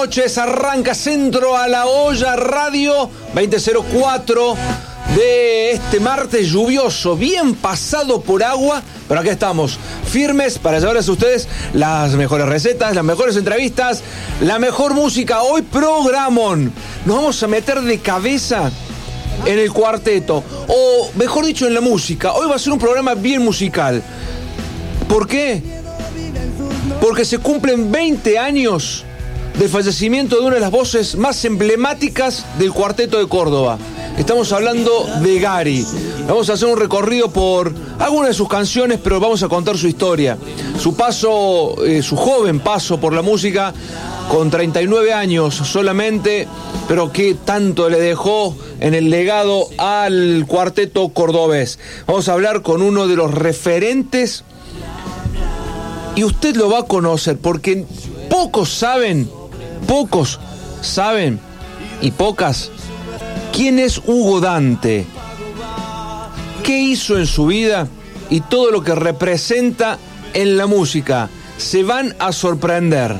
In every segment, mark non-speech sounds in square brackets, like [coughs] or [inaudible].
noches. Arranca Centro a la Olla Radio 2004 de este martes lluvioso, bien pasado por agua, pero aquí estamos, firmes para llevarles a ustedes las mejores recetas, las mejores entrevistas, la mejor música. Hoy programón. Nos vamos a meter de cabeza en el cuarteto, o mejor dicho, en la música. Hoy va a ser un programa bien musical. ¿Por qué? porque se cumplen 20 años del fallecimiento de una de las voces más emblemáticas del cuarteto de Córdoba. Estamos hablando de Gary. Vamos a hacer un recorrido por algunas de sus canciones, pero vamos a contar su historia. Su paso, eh, su joven paso por la música, con 39 años solamente, pero que tanto le dejó en el legado al cuarteto cordobés. Vamos a hablar con uno de los referentes y usted lo va a conocer porque pocos saben, pocos saben y pocas quién es Hugo Dante, qué hizo en su vida y todo lo que representa en la música. Se van a sorprender.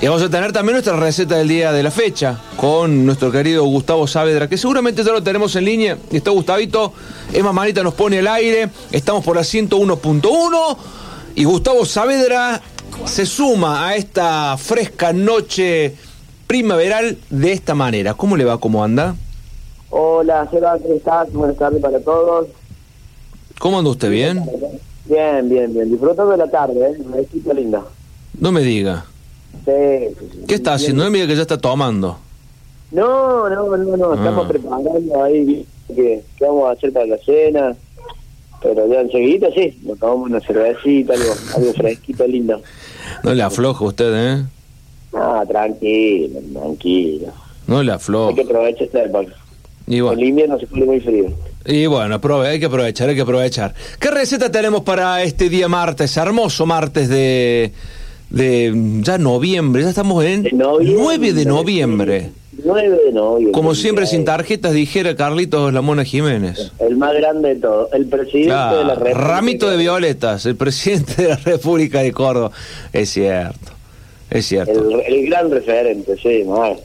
Y vamos a tener también nuestra receta del día de la fecha con nuestro querido Gustavo Saavedra, que seguramente ya lo tenemos en línea. Está Gustavito, Emma Manita nos pone el aire. Estamos por la 101.1. Y Gustavo Saavedra se suma a esta fresca noche primaveral de esta manera. ¿Cómo le va? ¿Cómo anda? Hola, Seba, ¿cómo estás? Buenas tardes para todos. ¿Cómo anda usted? ¿Bien? Bien, bien, bien. Disfrutando de la tarde, ¿eh? Una linda. No me diga. Sí. ¿Qué está haciendo? No me diga que ya está tomando. No, no, no, no. Estamos ah. preparando ahí qué vamos a hacer para la cena. Pero ya enseguida sí, nos tomamos una cervecita, algo, algo fresquito, lindo. No le afloja usted, ¿eh? Ah, tranquilo, tranquilo. No le afloja. Hay que aprovechar este época. Y bueno. Invierno se pone muy frío. Y bueno, hay que aprovechar, hay que aprovechar. ¿Qué receta tenemos para este día martes? Hermoso martes de, de ya noviembre, ya estamos en 9 de noviembre. 9 de noviembre. Como siempre, sin tarjetas, dijera Carlitos La Mona Jiménez. El más grande de todo, el presidente de la República. Ramito de Violetas, el presidente de la República de Córdoba. Es cierto, es cierto. El, gran referente, sí, mal.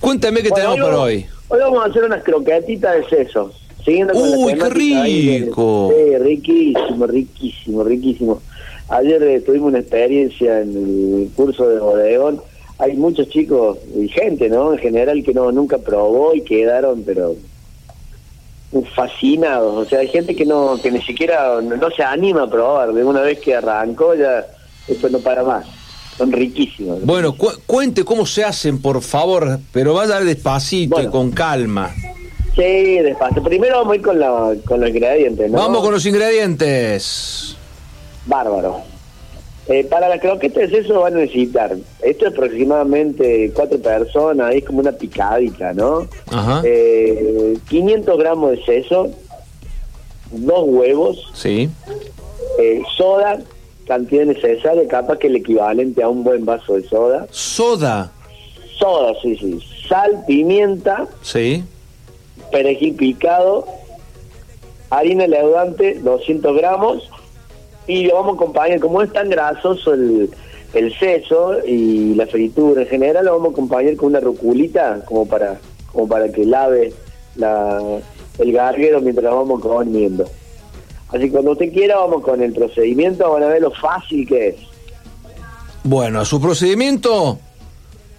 Cuéntame qué tenemos para hoy. Hoy vamos a hacer unas croquetitas de seso. Siguiendo Uy, qué rico. sí, riquísimo, riquísimo, riquísimo. Ayer eh, tuvimos una experiencia en el curso de bodeón hay muchos chicos y gente, ¿no? En general que no nunca probó y quedaron, pero fascinados. O sea, hay gente que no que ni siquiera no, se anima a probar. De una vez que arrancó ya esto no para más. Son riquísimos. Bueno, cuente cómo se hacen, por favor, pero vaya despacito y con calma. Sí, despacio. Primero vamos a ir con, la, con los ingredientes, ¿no? Vamos con los ingredientes. Bárbaro. Eh, para la croqueta de seso van a necesitar, esto es aproximadamente cuatro personas, es como una picadita, ¿no? Ajá. 500 eh, gramos de seso, dos huevos, sí. Eh, soda, cantidad necesaria, capaz que el equivalente a un buen vaso de soda. ¿Soda? Soda, sí, sí. Sal, pimienta. Sí. Perejil picado, harina leudante, 200 gramos y lo vamos a acompañar, como es tan grasoso el, el seso y la fritura en general, lo vamos a acompañar con una ruculita como para como para que lave la, el garguero mientras vamos comiendo. Así que cuando usted quiera vamos con el procedimiento, van a ver lo fácil que es. Bueno, su procedimiento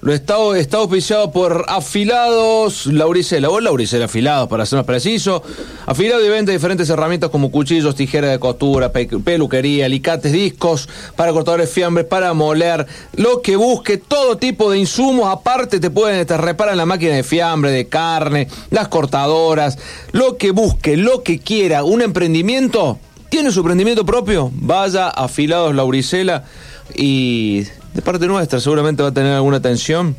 lo está, está auspiciado por Afilados Lauricela, o Lauricela Afilados, para ser más preciso. Afilado y venta diferentes herramientas como cuchillos, tijeras de costura, peluquería, alicates, discos, para cortadores fiambres, para moler, lo que busque, todo tipo de insumos. Aparte, te pueden te reparar la máquina de fiambre, de carne, las cortadoras, lo que busque, lo que quiera. Un emprendimiento, tiene su emprendimiento propio, vaya Afilados Lauricela y de parte nuestra seguramente va a tener alguna atención.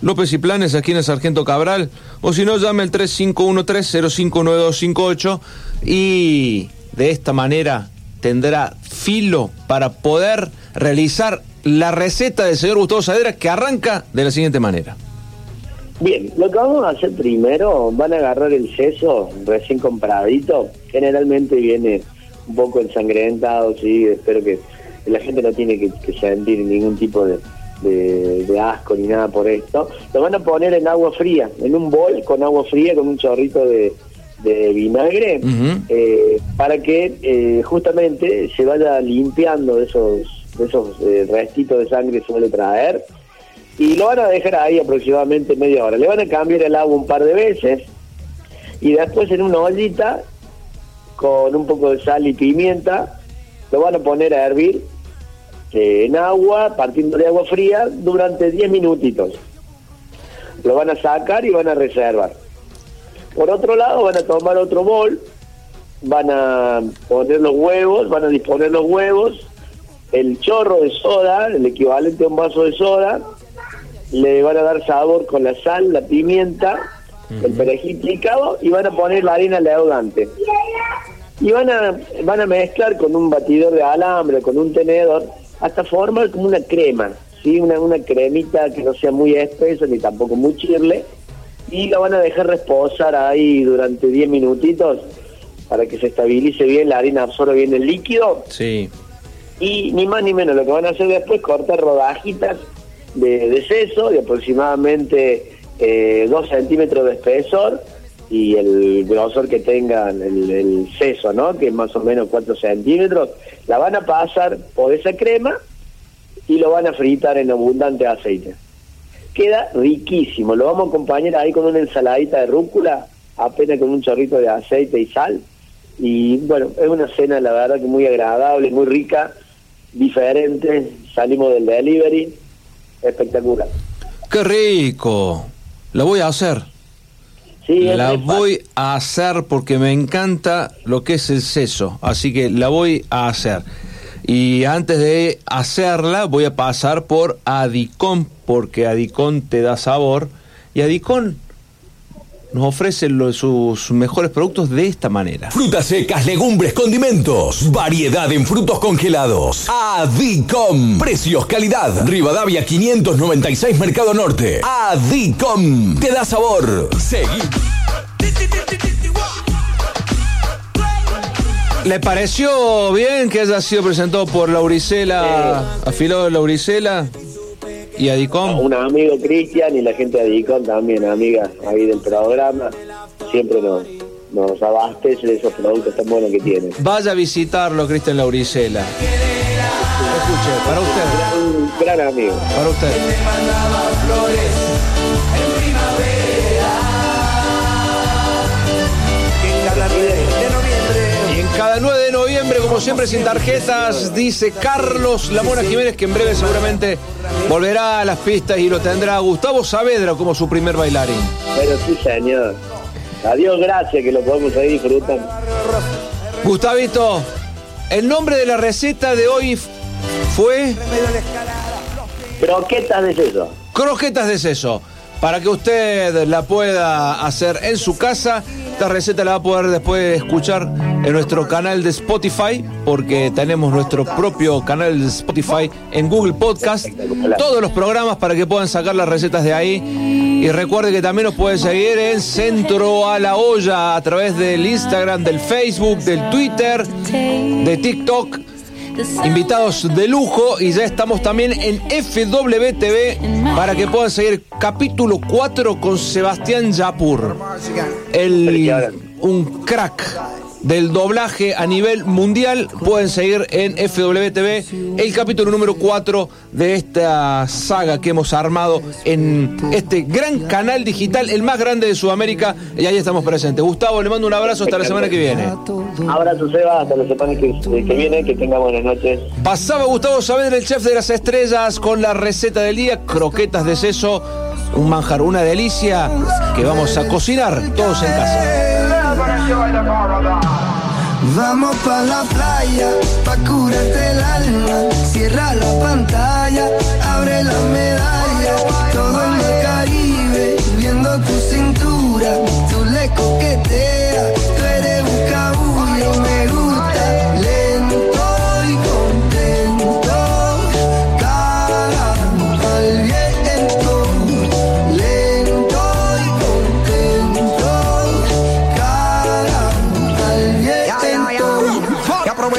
López y Planes aquí en el Sargento Cabral, o si no, llame al 3513-059258 y de esta manera tendrá filo para poder realizar la receta del señor Gustavo Saavedra que arranca de la siguiente manera. Bien, lo que vamos a hacer primero, van a agarrar el seso recién compradito, generalmente viene un poco ensangrentado, sí, espero que la gente no tiene que, sentir ningún tipo de, de, asco ni nada por esto. Lo van a poner en agua fría, en un bol con agua fría, con un chorrito de, vinagre, eh, para que eh, justamente se vaya limpiando de esos, de esos eh, restitos de sangre que suele traer. Y lo van a dejar ahí aproximadamente media hora. Le van a cambiar el agua un par de veces y después en una ollita con un poco de sal y pimienta lo van a poner a hervir en agua, partiendo de agua fría, durante 10 minutitos. Lo van a sacar y van a reservar. Por otro lado, van a tomar otro bol, van a poner los huevos, van a disponer los huevos, el chorro de soda, el equivalente a un vaso de soda, le van a dar sabor con la sal, la pimienta, el perejil picado y van a poner la harina leudante. Y van a, van a mezclar con un batidor de alambre, con un tenedor, hasta formar como una crema, ¿sí? una, una cremita que no sea muy espesa ni tampoco muy chirle, y la van a dejar reposar ahí durante 10 minutitos para que se estabilice bien, la harina absorbe bien el líquido. Sí. Y ni más ni menos, lo que van a hacer después, cortar rodajitas de, de seso de aproximadamente 2 eh, centímetros de espesor y el grosor que tenga el, el seso, ¿no? Que es más o menos 4 centímetros la van a pasar por esa crema y lo van a fritar en abundante aceite. Queda riquísimo, lo vamos a acompañar ahí con una ensaladita de rúcula, apenas con un chorrito de aceite y sal. Y bueno, es una cena la verdad que muy agradable, muy rica, diferente, salimos del delivery, espectacular. ¡Qué rico! La voy a hacer. Sí, la voy a hacer porque me encanta lo que es el seso, así que la voy a hacer. Y antes de hacerla voy a pasar por Adicón, porque Adicón te da sabor. Y Adicón nos ofrece sus mejores productos de esta manera. Frutas secas, legumbres, condimentos, variedad en frutos congelados. Adicom. Precios, calidad. Rivadavia 596 Mercado Norte. Adicom. Te da sabor. Seguí. ¿Le pareció bien que haya sido presentado por Lauricela, afilado de Lauricela? ¿Y Adicom? Un amigo Cristian y la gente de Adicom también, amiga ahí del programa, siempre nos, nos abastece de esos productos tan buenos que tienen. Vaya a visitarlo, Cristian Lauricela. Escuche, para usted. Un gran amigo. Para usted. Cada 9 de noviembre, como siempre, sin tarjetas, dice Carlos Lamona Jiménez, que en breve seguramente volverá a las pistas y lo tendrá Gustavo Saavedra como su primer bailarín. Pero sí, señor. Adiós, gracias, que lo podemos seguir disfrutando. Gustavito, el nombre de la receta de hoy fue... Croquetas de seso. Croquetas de seso. Para que usted la pueda hacer en su casa esta receta la va a poder después escuchar en nuestro canal de Spotify, porque tenemos nuestro propio canal de Spotify en Google Podcast. Todos los programas para que puedan sacar las recetas de ahí. Y recuerde que también nos puede seguir en Centro a la Olla a través del Instagram, del Facebook, del Twitter, de TikTok invitados de lujo y ya estamos también en FWTV para que puedan seguir capítulo 4 con Sebastián Yapur. El, un crack del doblaje a nivel mundial. Pueden seguir en FWTV el capítulo número 4 de esta saga que hemos armado en este gran canal digital, el más grande de Sudamérica. Y ahí estamos presentes. Gustavo, le mando un abrazo hasta la semana que viene. Abrazo, Seba, hasta la semana que, viene. Que tenga buenas noches. Pasaba Gustavo Saavedra, el chef de las estrellas, con la receta del día: croquetas de seso. Un manjar, una delicia que vamos a cocinar todos en casa. Vamos pa' la playa, pa' curarte el alma. Cierra la pantalla, abre la medalla.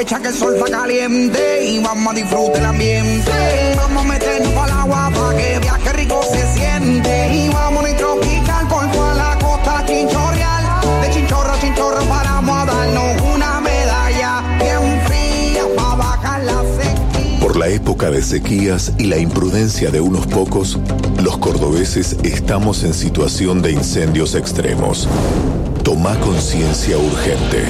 Aprovecha que el sol está caliente y vamos a disfrutar el ambiente. Vamos a meternos para el agua para que viaje rico se siente. Y vamos a tropical por toda la costa chinchorreal. De chinchorro a chinchorro paramos a darnos una medalla bien fría para bajar la sequía. Por la época de sequías y la imprudencia de unos pocos, los cordobeses estamos en situación de incendios extremos. Toma conciencia urgente.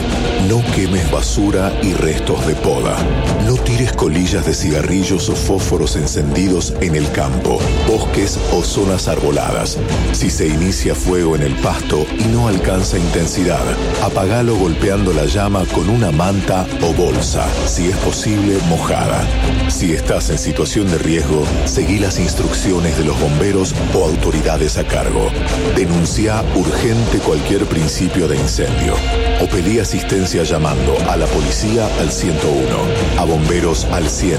No quemes basura y restos de poda. No tires colillas de cigarrillos o fósforos encendidos en el campo, bosques o zonas arboladas. Si se inicia fuego en el pasto y no alcanza intensidad, apagalo golpeando la llama con una manta o bolsa, si es posible mojada. Si estás en situación de riesgo, seguí las instrucciones de los bomberos o autoridades a cargo. Denuncia urgente cualquier principio de incendio o pedí asistencia llamando a la policía al 101, a bomberos al 100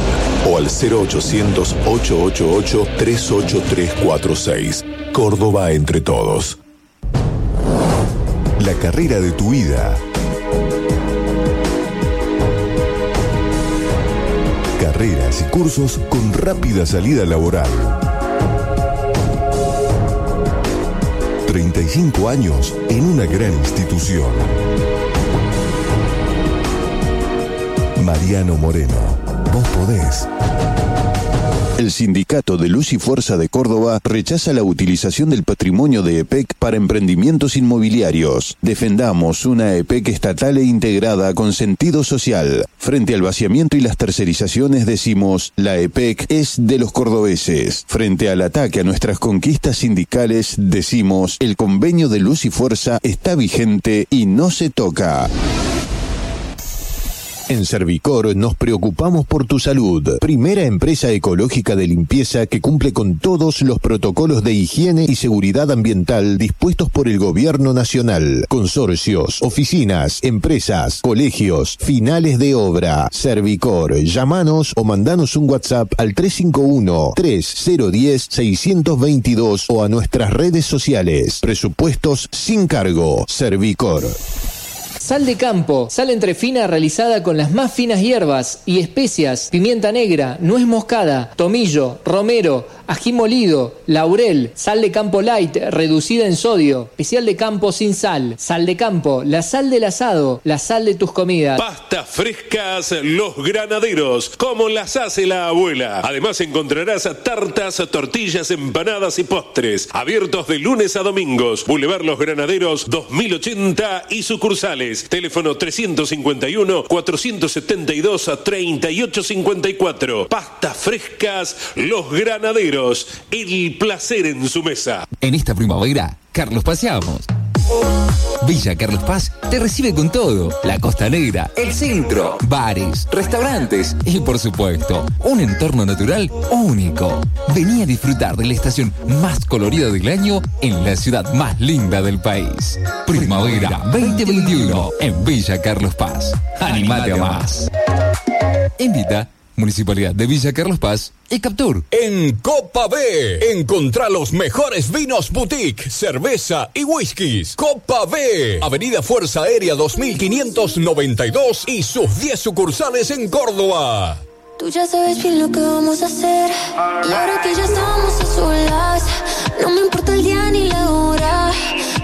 o al 0800 888 38346. Córdoba entre todos. La carrera de tu vida. Carreras y cursos con rápida salida laboral. 35 años en una gran institución. Mariano Moreno, vos podés. El Sindicato de Luz y Fuerza de Córdoba rechaza la utilización del patrimonio de EPEC para emprendimientos inmobiliarios. Defendamos una EPEC estatal e integrada con sentido social. Frente al vaciamiento y las tercerizaciones decimos, la EPEC es de los cordobeses. Frente al ataque a nuestras conquistas sindicales decimos, el convenio de Luz y Fuerza está vigente y no se toca. En Servicor nos preocupamos por tu salud. Primera empresa ecológica de limpieza que cumple con todos los protocolos de higiene y seguridad ambiental dispuestos por el gobierno nacional. Consorcios, oficinas, empresas, colegios, finales de obra. Servicor, llámanos o mandanos un WhatsApp al 351 3010 622 o a nuestras redes sociales. Presupuestos sin cargo. Servicor. Sal de campo, sal entre fina realizada con las más finas hierbas y especias, pimienta negra, nuez moscada, tomillo, romero, ají molido, laurel, sal de campo light reducida en sodio, especial de campo sin sal, sal de campo, la sal del asado, la sal de tus comidas. Pastas frescas Los Granaderos, como las hace la abuela. Además encontrarás tartas, tortillas, empanadas y postres. Abiertos de lunes a domingos. Boulevard Los Granaderos 2080 y sucursales. Teléfono 351 472 3854. Pastas frescas Los Granaderos. El placer en su mesa. En esta primavera, Carlos Paseamos. Villa Carlos Paz te recibe con todo. La Costa Negra, el centro, bares, restaurantes y por supuesto, un entorno natural único. Vení a disfrutar de la estación más colorida del año en la ciudad más linda del país. Primavera 2021 en Villa Carlos Paz. Animate a más. Invita Municipalidad de Villa Carlos Paz y Captur. En Copa B, encontrá los mejores vinos boutique, cerveza y whiskies. Copa B, Avenida Fuerza Aérea 2592 y sus 10 sucursales en Córdoba. Tú ya sabes bien lo que vamos a hacer. Y ahora que ya estamos a solas, no me importa el día ni la hora.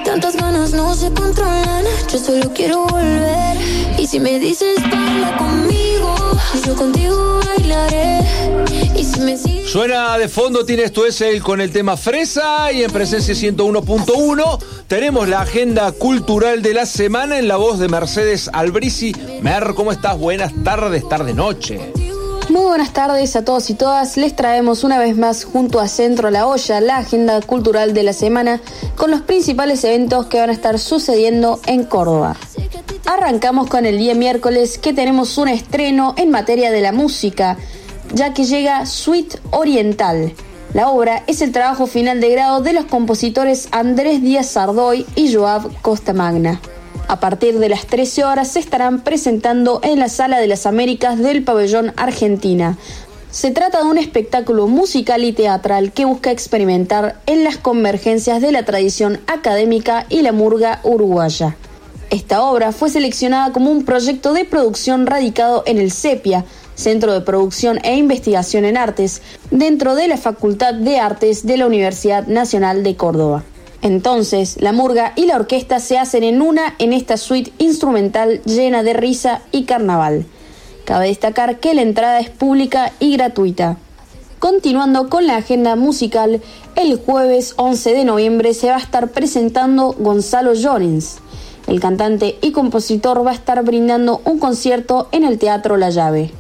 Tantas ganas no se controlan. Yo solo quiero volver. Y si me dices baila conmigo, Suena de fondo, tienes tu SL con el tema Fresa y en presencia 101.1 tenemos la agenda cultural de la semana en la voz de Mercedes Albrisi. Mer, ¿cómo estás? Buenas tardes, tarde, noche. Muy buenas tardes a todos y todas. Les traemos una vez más junto a Centro La Olla la agenda cultural de la semana con los principales eventos que van a estar sucediendo en Córdoba. Arrancamos con el día miércoles que tenemos un estreno en materia de la música, ya que llega Suite Oriental. La obra es el trabajo final de grado de los compositores Andrés Díaz Sardoy y Joab Costamagna. A partir de las 13 horas se estarán presentando en la Sala de las Américas del Pabellón Argentina. Se trata de un espectáculo musical y teatral que busca experimentar en las convergencias de la tradición académica y la murga uruguaya. Esta obra fue seleccionada como un proyecto de producción radicado en el CEPIA, Centro de Producción e Investigación en Artes, dentro de la Facultad de Artes de la Universidad Nacional de Córdoba. Entonces, la murga y la orquesta se hacen en una en esta suite instrumental llena de risa y carnaval. Cabe destacar que la entrada es pública y gratuita. Continuando con la agenda musical, el jueves 11 de noviembre se va a estar presentando Gonzalo Llorens. El cantante y compositor va a estar brindando un concierto en el Teatro La Llave.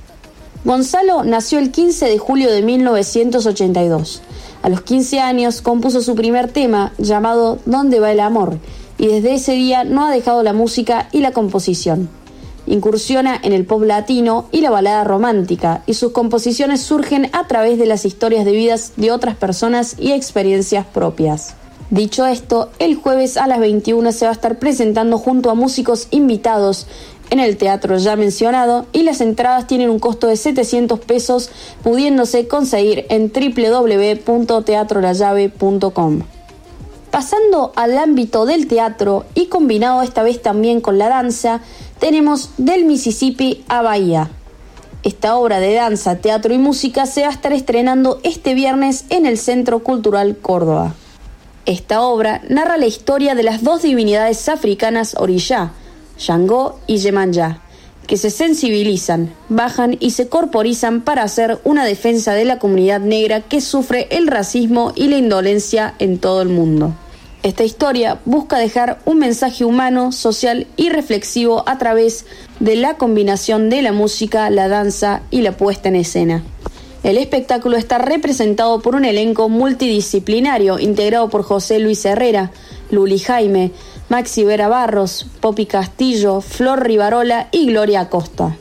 Gonzalo nació el 15 de julio de 1982. A los 15 años compuso su primer tema llamado ¿Dónde va el amor? y desde ese día no ha dejado la música y la composición. Incursiona en el pop latino y la balada romántica, y sus composiciones surgen a través de las historias de vidas de otras personas y experiencias propias. Dicho esto, el jueves a las 21 se va a estar presentando junto a músicos invitados en el teatro ya mencionado y las entradas tienen un costo de 700 pesos pudiéndose conseguir en www.teatrolallave.com. Pasando al ámbito del teatro y combinado esta vez también con la danza, tenemos Del Mississippi a Bahía. Esta obra de danza, teatro y música se va a estar estrenando este viernes en el Centro Cultural Córdoba. Esta obra narra la historia de las dos divinidades africanas Orishá, Shango y Yemanja, que se sensibilizan, bajan y se corporizan para hacer una defensa de la comunidad negra que sufre el racismo y la indolencia en todo el mundo. Esta historia busca dejar un mensaje humano, social y reflexivo a través de la combinación de la música, la danza y la puesta en escena. El espectáculo está representado por un elenco multidisciplinario integrado por José Luis Herrera, Luli Jaime, Maxi Vera Barros, Popi Castillo, Flor Rivarola y Gloria Acosta.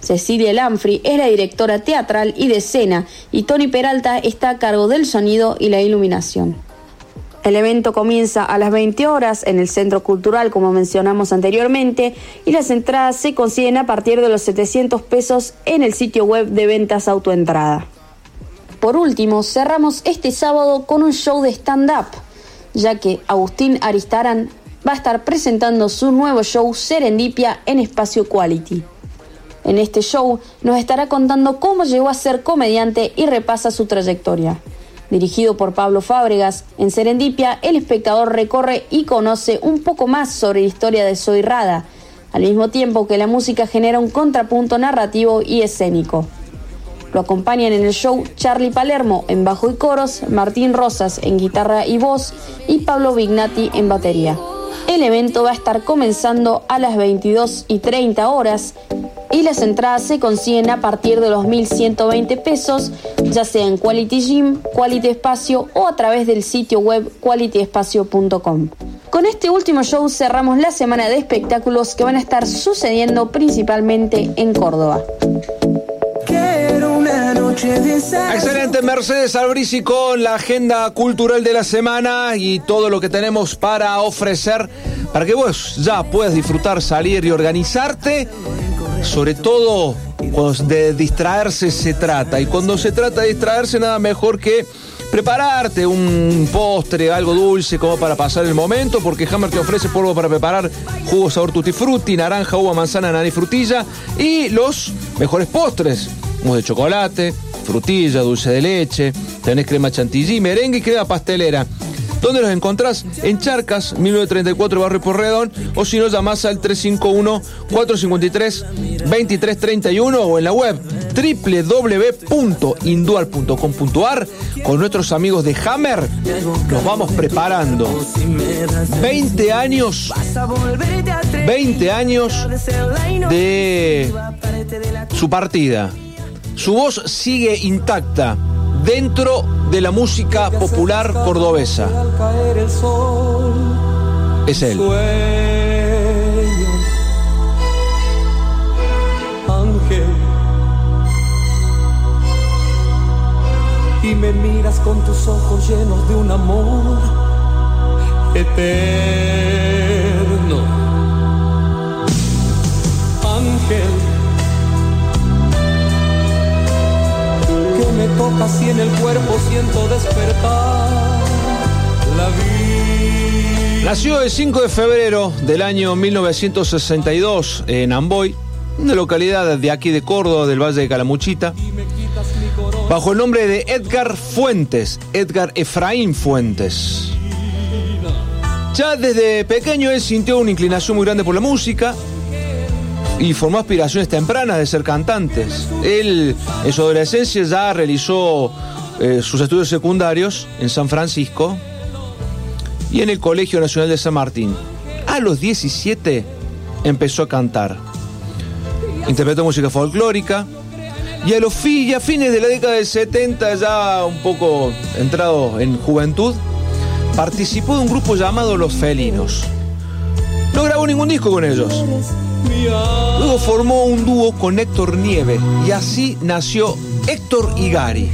Cecilia Lanfri es la directora teatral y de escena y Tony Peralta está a cargo del sonido y la iluminación. El evento comienza a las 20 horas en el Centro Cultural, como mencionamos anteriormente, y las entradas se consiguen a partir de los 700 pesos en el sitio web de ventas autoentrada. Por último, cerramos este sábado con un show de stand-up, ya que Agustín Aristarán va a estar presentando su nuevo show Serendipia en Espacio Quality. En este show nos estará contando cómo llegó a ser comediante y repasa su trayectoria. Dirigido por Pablo Fábregas, en Serendipia el espectador recorre y conoce un poco más sobre la historia de Soy Rada, al mismo tiempo que la música genera un contrapunto narrativo y escénico. Lo acompañan en el show Charlie Palermo en bajo y coros, Martín Rosas en guitarra y voz y Pablo Vignati en batería. El evento va a estar comenzando a las 22 y 30 horas y las entradas se consiguen a partir de los 1.120 pesos, ya sea en Quality Gym, Quality Espacio o a través del sitio web qualityespacio.com. Con este último show cerramos la semana de espectáculos que van a estar sucediendo principalmente en Córdoba. Excelente, Mercedes Albrisi con la agenda cultural de la semana y todo lo que tenemos para ofrecer para que vos ya puedas disfrutar, salir y organizarte. Sobre todo cuando de distraerse se trata. Y cuando se trata de distraerse, nada mejor que prepararte un postre, algo dulce como para pasar el momento, porque Hammer te ofrece polvo para preparar jugo sabor tutti frutti, naranja, uva, manzana, y frutilla y los mejores postres, como de chocolate, frutilla, dulce de leche, tenés crema chantilly, merengue y crema pastelera. ¿Dónde los encontrás? En Charcas, 1934 Barrio Porredón, o si no llamás al 351-453-2331 o en la web www.indual.com.ar con nuestros amigos de Hammer. Nos vamos preparando. 20 años, 20 años de su partida. Su voz sigue intacta dentro de la música popular cordobesa. Es él. Ángel. Y me miras con tus ojos llenos de un amor eterno. Tocas y en el cuerpo siento despertar la vida. Nació el 5 de febrero del año 1962 en Amboy, una localidad de aquí de Córdoba, del Valle de Calamuchita, bajo el nombre de Edgar Fuentes, Edgar Efraín Fuentes. Ya desde pequeño él sintió una inclinación muy grande por la música y formó aspiraciones tempranas de ser cantantes. Él en su adolescencia ya realizó eh, sus estudios secundarios en San Francisco y en el Colegio Nacional de San Martín. A los 17 empezó a cantar. Interpretó música folclórica y a los fi- a fines de la década del 70, ya un poco entrado en juventud, participó de un grupo llamado Los Felinos. No grabó ningún disco con ellos. Luego formó un dúo con Héctor Nieve y así nació Héctor y Gary.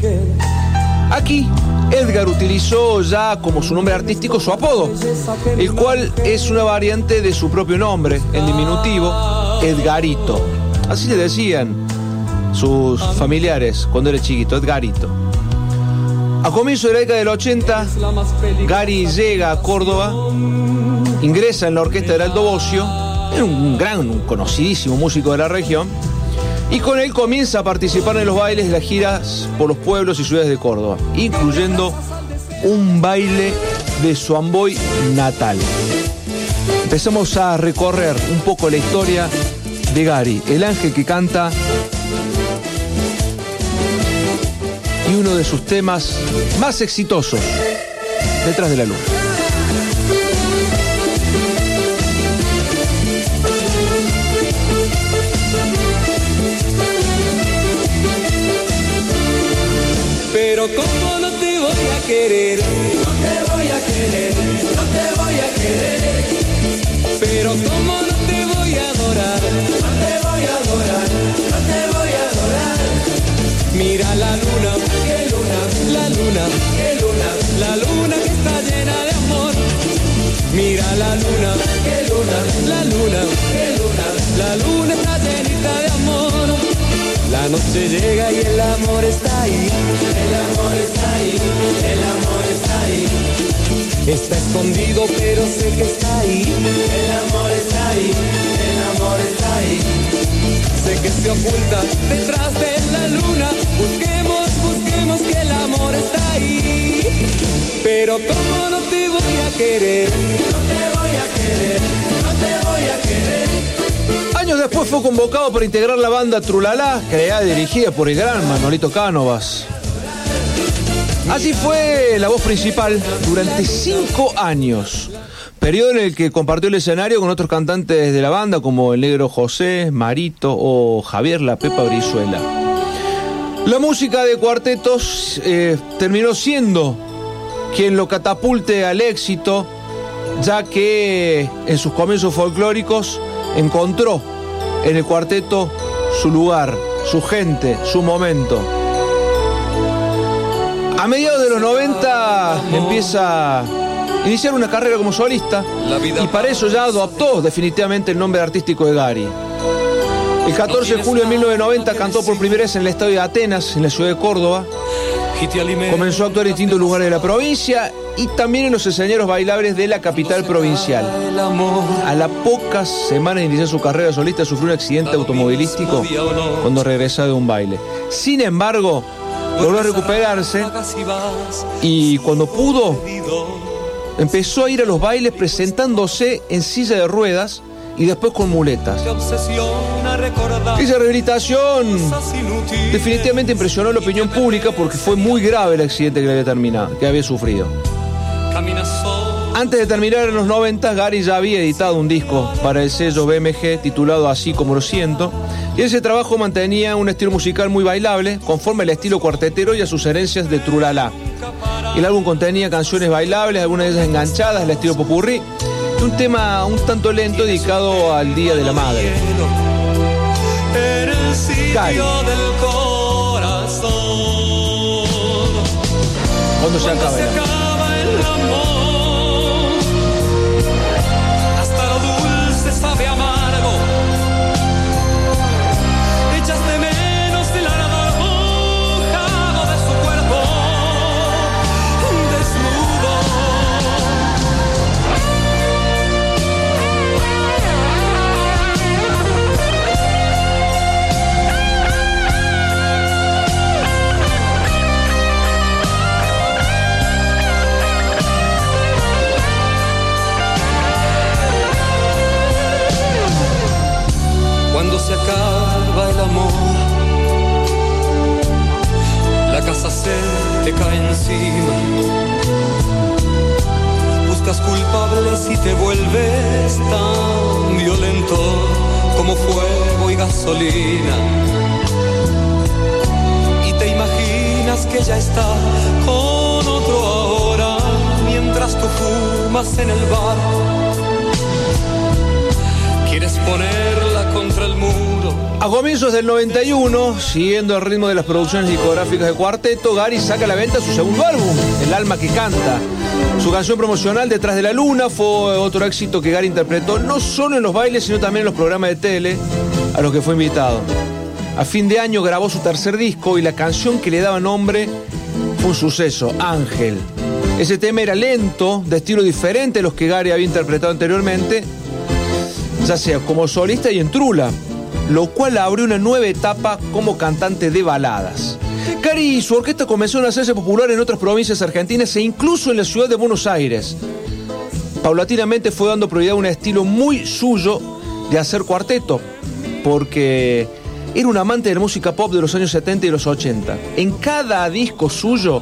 Aquí, Edgar utilizó ya como su nombre artístico su apodo, el cual es una variante de su propio nombre, en diminutivo, Edgarito. Así le decían sus familiares cuando era chiquito, Edgarito. A comienzo de la década del 80, Gary llega a Córdoba, ingresa en la orquesta de Aldo Bocio, era un gran, un conocidísimo músico de la región, y con él comienza a participar en los bailes de las giras por los pueblos y ciudades de Córdoba, incluyendo un baile de su Amboy natal. Empezamos a recorrer un poco la historia de Gary, el ángel que canta y uno de sus temas más exitosos, Detrás de la luna. Pero como no te voy a querer, no te voy a querer, no te voy a querer. Pero como no te voy a adorar, no te voy a adorar, no te voy a adorar. Mira la luna, qué luna, la luna, qué luna, la luna que está llena de amor. Mira la luna, qué luna, la luna, qué luna, la luna está llenita de amor. La noche llega y el amor está ahí. El amor está ahí. El amor está ahí. Está escondido, pero sé que está ahí. El amor está ahí. El amor está ahí. Sé que se oculta detrás de la luna. Busquemos, busquemos que el amor está ahí. Pero como no te voy a querer, no te voy a querer, no te voy a querer. Años después fue convocado para integrar la banda Trulalá, creada y dirigida por el gran Manolito Cánovas. Así fue la voz principal durante cinco años, periodo en el que compartió el escenario con otros cantantes de la banda como el negro José, Marito o Javier La Pepa Brizuela. La música de cuartetos eh, terminó siendo quien lo catapulte al éxito, ya que en sus comienzos folclóricos encontró en el cuarteto su lugar, su gente, su momento. A mediados de los 90 empieza a iniciar una carrera como solista y para eso ya adoptó definitivamente el nombre artístico de Gary. El 14 de julio de 1990 cantó por primera vez en el estadio de Atenas, en la ciudad de Córdoba. Comenzó a actuar en distintos lugares de la provincia y también en los escenarios bailables de la capital provincial. A las pocas semanas de iniciar su carrera solista sufrió un accidente automovilístico cuando regresaba de un baile. Sin embargo, logró recuperarse y cuando pudo, empezó a ir a los bailes presentándose en silla de ruedas y después con muletas. Esa rehabilitación definitivamente impresionó a la opinión pública porque fue muy grave el accidente que le había terminado, que había sufrido. Antes de terminar en los 90, Gary ya había editado un disco para el sello BMG titulado Así como lo siento, y ese trabajo mantenía un estilo musical muy bailable, conforme al estilo cuartetero y a sus herencias de Trulala. El álbum contenía canciones bailables, algunas de ellas enganchadas, al estilo popurrí, un tema un tanto lento dedicado al Día de la Madre. Cuando se acabe. Encima. Buscas culpables y te vuelves tan violento como fuego y gasolina. Y te imaginas que ya está con otro ahora mientras tú fumas en el bar. Quieres ponerla contra el muro. A comienzos del 91, siguiendo el ritmo de las producciones discográficas de Cuarteto, Gary saca a la venta su segundo álbum, El alma que canta. Su canción promocional Detrás de la Luna fue otro éxito que Gary interpretó no solo en los bailes, sino también en los programas de tele a los que fue invitado. A fin de año grabó su tercer disco y la canción que le daba nombre fue un suceso, Ángel. Ese tema era lento, de estilo diferente a los que Gary había interpretado anteriormente, ya sea como solista y en trula, lo cual abrió una nueva etapa como cantante de baladas. Gary y su orquesta comenzaron a hacerse popular en otras provincias argentinas e incluso en la ciudad de Buenos Aires. Paulatinamente fue dando prioridad a un estilo muy suyo de hacer cuarteto, porque era un amante de la música pop de los años 70 y los 80. En cada disco suyo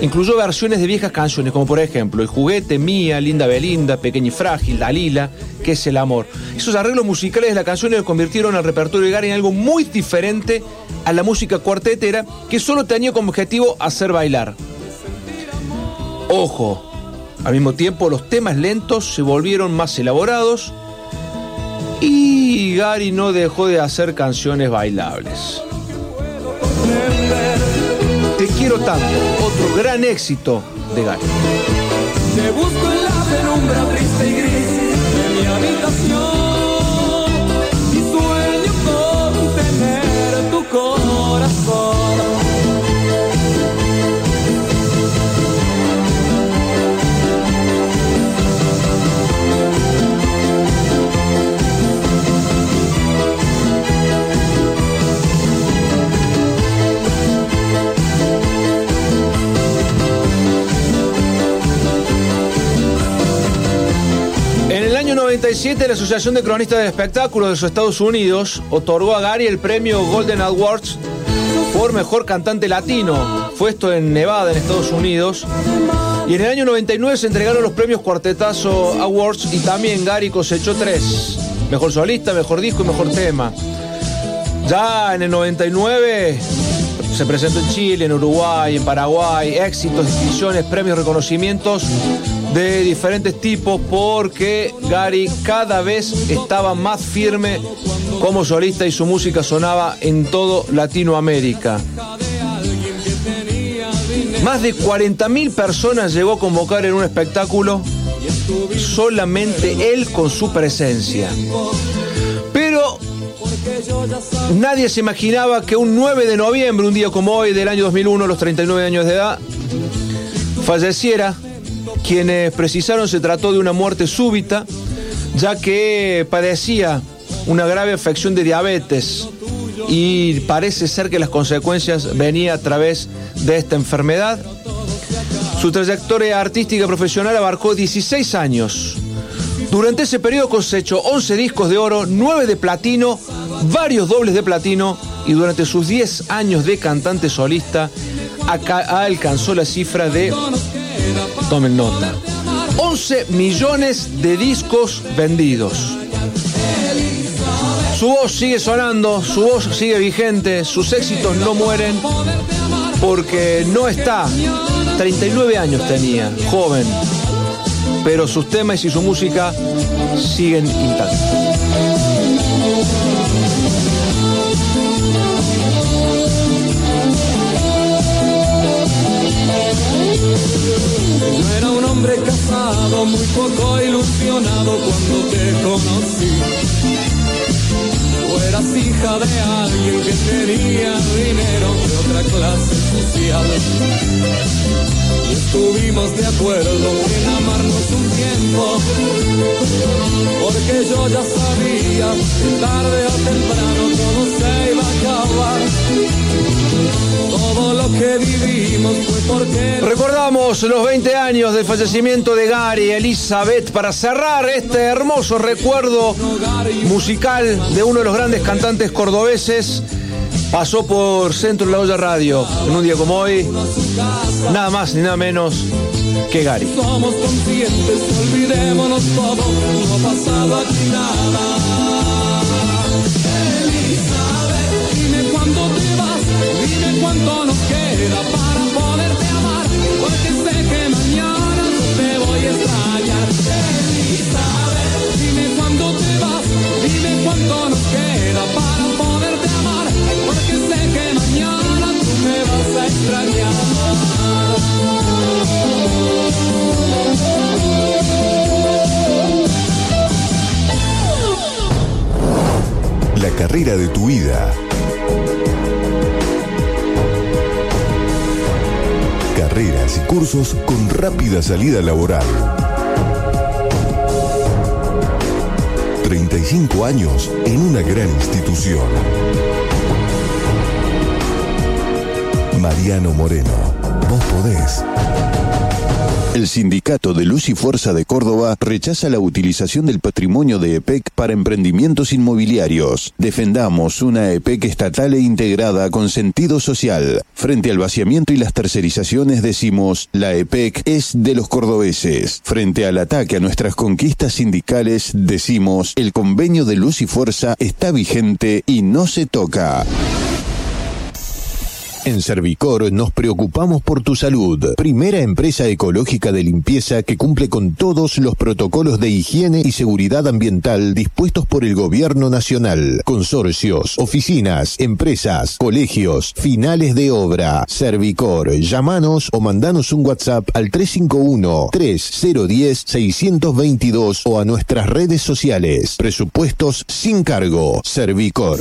incluyó versiones de viejas canciones, como por ejemplo El juguete, Mía, Linda Belinda, Pequeña y Frágil, Dalila, que es el amor. Esos arreglos musicales de la canción le convirtieron al repertorio de Gary en algo muy diferente a la música cuartetera que solo tenía como objetivo hacer bailar. Ojo, al mismo tiempo los temas lentos se volvieron más elaborados y Gary no dejó de hacer canciones bailables. Quiero tanto, otro gran éxito de Gary. 1997, la Asociación de Cronistas del Espectáculo de los Estados Unidos otorgó a Gary el premio Golden Awards por mejor cantante latino. Fue esto en Nevada, en Estados Unidos. Y en el año 99 se entregaron los premios Cuartetazo Awards y también Gary cosechó tres. Mejor solista, mejor disco y mejor tema. Ya en el 99 se presentó en Chile, en Uruguay, en Paraguay, éxitos, distinciones, premios, reconocimientos de diferentes tipos porque Gary cada vez estaba más firme como solista y su música sonaba en todo Latinoamérica. Más de 40.000 personas llegó a convocar en un espectáculo solamente él con su presencia. Nadie se imaginaba que un 9 de noviembre, un día como hoy del año 2001, a los 39 años de edad, falleciera. Quienes precisaron se trató de una muerte súbita, ya que padecía una grave afección de diabetes y parece ser que las consecuencias venían a través de esta enfermedad. Su trayectoria artística profesional abarcó 16 años. Durante ese periodo cosechó 11 discos de oro, 9 de platino, varios dobles de platino y durante sus 10 años de cantante solista acá alcanzó la cifra de, tomen nota, 11 millones de discos vendidos. Su voz sigue sonando, su voz sigue vigente, sus éxitos no mueren porque no está. 39 años tenía, joven, pero sus temas y su música siguen intactos. Hombre casado, muy poco ilusionado cuando te conocí. Tú eras hija de alguien que tenía dinero de otra clase social. Y estuvimos de acuerdo en amarnos un tiempo, Recordamos los 20 años del fallecimiento de Gary Elizabeth para cerrar este hermoso recuerdo musical de uno de los grandes cantantes cordobeses. Pasó por Centro la Olla Radio en un día como hoy, nada más ni nada menos que Gary. Somos conscientes, olvidémonos todo, no ha pasado aquí nada. Elizabeth, dime cuándo te vas, dime cuánto nos queda La carrera de tu vida. Carreras y cursos con rápida salida laboral. 35 años en una gran institución. Mariano Moreno, vos podés. El Sindicato de Luz y Fuerza de Córdoba rechaza la utilización del patrimonio de EPEC para emprendimientos inmobiliarios. Defendamos una EPEC estatal e integrada con sentido social. Frente al vaciamiento y las tercerizaciones decimos, la EPEC es de los cordobeses. Frente al ataque a nuestras conquistas sindicales decimos, el convenio de Luz y Fuerza está vigente y no se toca. En Servicor nos preocupamos por tu salud. Primera empresa ecológica de limpieza que cumple con todos los protocolos de higiene y seguridad ambiental dispuestos por el gobierno nacional. Consorcios, oficinas, empresas, colegios, finales de obra. Servicor, llamanos o mandanos un WhatsApp al 351-3010-622 o a nuestras redes sociales. Presupuestos sin cargo. Servicor.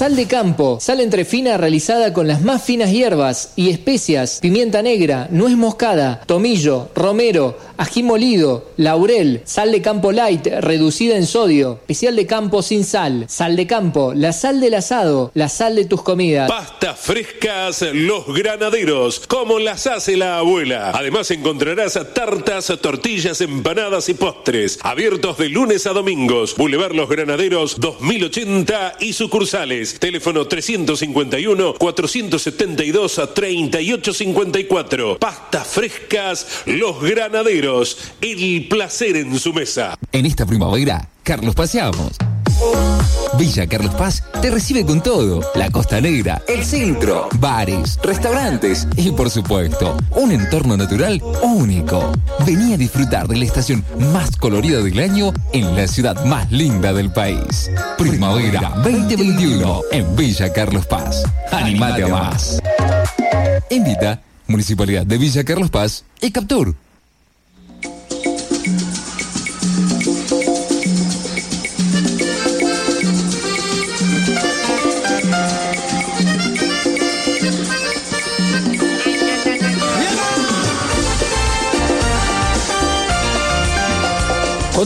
Sal de campo, sal entre fina realizada con las más finas hierbas y especias, pimienta negra, nuez moscada, tomillo, romero, ají molido, laurel, sal de campo light reducida en sodio, especial de campo sin sal, sal de campo, la sal del asado, la sal de tus comidas. Pastas frescas Los Granaderos, como las hace la abuela. Además encontrarás tartas, tortillas, empanadas y postres. Abiertos de lunes a domingos. Boulevard Los Granaderos 2080 y sucursales. Teléfono 351 472 3854. Pastas frescas Los Granaderos. El placer en su mesa. En esta primavera, Carlos Paseamos. Villa Carlos Paz te recibe con todo. La Costa Negra, el centro, bares, restaurantes y por supuesto, un entorno natural único. Vení a disfrutar de la estación más colorida del año en la ciudad más linda del país. Primavera 2021 en Villa Carlos Paz. Animate a más. Invita Municipalidad de Villa Carlos Paz y Captur.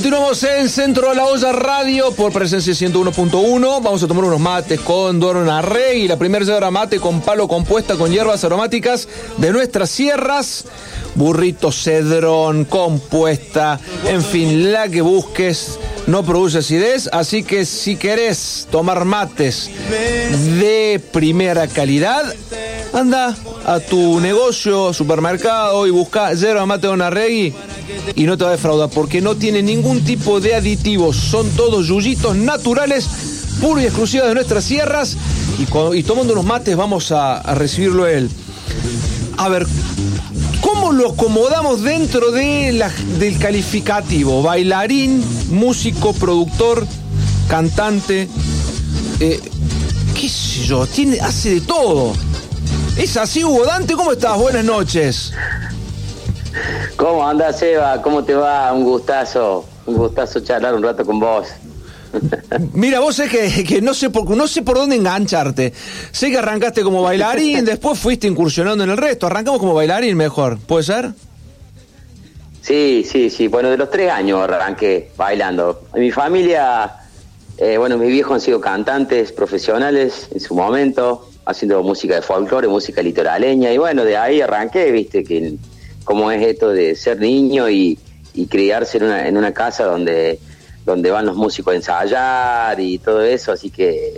Continuamos en Centro de la Olla Radio por presencia 101.1. Vamos a tomar unos mates con Doro Narrey y la primera hora mate con palo compuesta con hierbas aromáticas de nuestras sierras. Burrito cedrón, compuesta, en fin, la que busques no produce acidez, así que si querés tomar mates de primera calidad, anda a tu negocio, supermercado y busca yerba mate Donarregui y no te va a defraudar porque no tiene ningún tipo de aditivos, son todos yuyitos naturales, puros y exclusivos de nuestras sierras y, cuando- y tomando unos mates vamos a, a recibirlo él. A ver, ¿Cómo lo acomodamos dentro de la- del calificativo? Bailarín, músico, productor, cantante, eh, qué sé yo, tiene, hace de todo. ¿Es así, Hugo Dante? ¿Cómo estás? Buenas noches. ¿Cómo andas, Eva? ¿Cómo te va? Un gustazo, un gustazo charlar un rato con vos. [laughs] Mira, vos es que, que no, sé por, no sé por dónde engancharte. Sé que arrancaste como bailarín, [laughs] después fuiste incursionando en el resto. Arrancamos como bailarín mejor, ¿puede ser? Sí, sí, sí. Bueno, de los tres años arranqué bailando. En mi familia, eh, bueno, mis viejos han sido cantantes profesionales en su momento, haciendo música de folclore, música litoraleña. Y bueno, de ahí arranqué, viste, que cómo es esto de ser niño y, y criarse en una, en una casa donde, donde van los músicos a ensayar y todo eso. Así que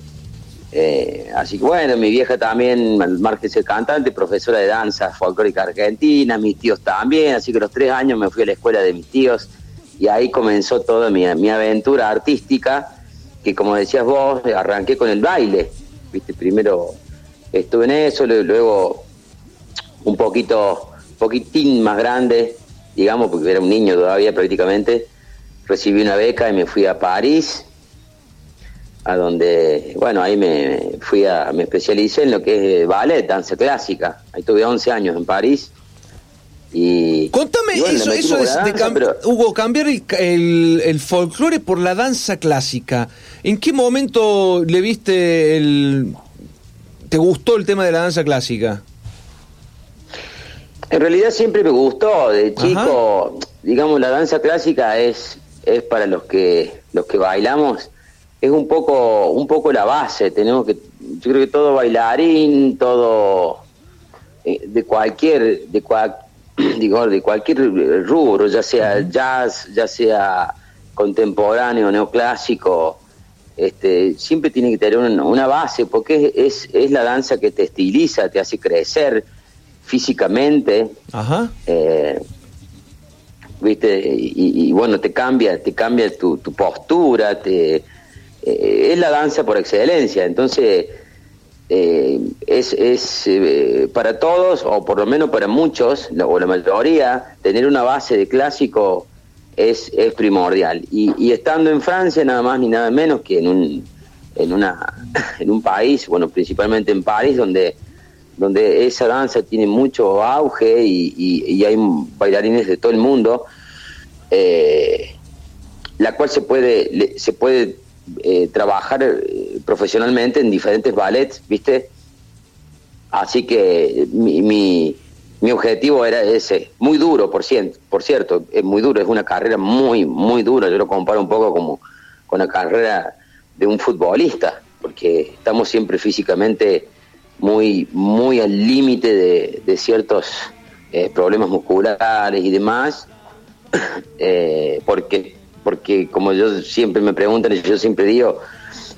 Eh, así que bueno, mi vieja también, de ser cantante, profesora de danza folclórica argentina, mis tíos también, así que los tres años me fui a la escuela de mis tíos y ahí comenzó toda mi, mi aventura artística, que como decías vos, arranqué con el baile, viste, primero estuve en eso, lu- luego un poquito, poquitín más grande, digamos, porque era un niño todavía prácticamente, recibí una beca y me fui a París, a donde, bueno, ahí me fui a, me especialicé en lo que es ballet, danza clásica. Ahí tuve 11 años en París. Y, Contame y bueno, eso, eso es de cam- pero- Hugo, cambiar el, el- el folclore por la danza clásica. ¿En qué momento le viste el... ¿Te gustó el tema de la danza clásica? En realidad siempre me gustó, de chico, digamos, la danza clásica es, es para los que, los que bailamos, es un poco, un poco la base, tenemos que, yo creo que todo bailarín, todo eh, de cualquier, de cua- [clears throat] digo, de cualquier rubro, ya sea jazz, ya sea contemporáneo, neoclásico, este, siempre tiene que tener una, una base, porque es, es, es la danza que te estiliza, te hace crecer físicamente, Ajá. eh, viste, y, y bueno, te cambia, te cambia tu, tu postura, te, eh, es la danza por excelencia, entonces eh, es, es eh, para todos, o por lo menos para muchos, o la mayoría, tener una base de clásico es, es primordial. Y, estando en Francia, nada más ni nada menos que en un, en una, [laughs] en un país, bueno, principalmente en París, donde donde esa danza tiene mucho auge y, hay bailarines de todo el mundo, eh, la cual se puede, se puede eh, trabajar eh, profesionalmente en diferentes ballets, ¿viste? Así que mi, mi, mi objetivo era ese, muy duro, por, cien- por cierto, es muy duro, es una carrera muy, muy dura, yo lo comparo un poco como con la carrera de un futbolista, porque estamos siempre físicamente muy, muy al límite de, de ciertos eh, problemas musculares y demás, [coughs] eh, porque, porque como yo siempre me preguntan, yo siempre digo,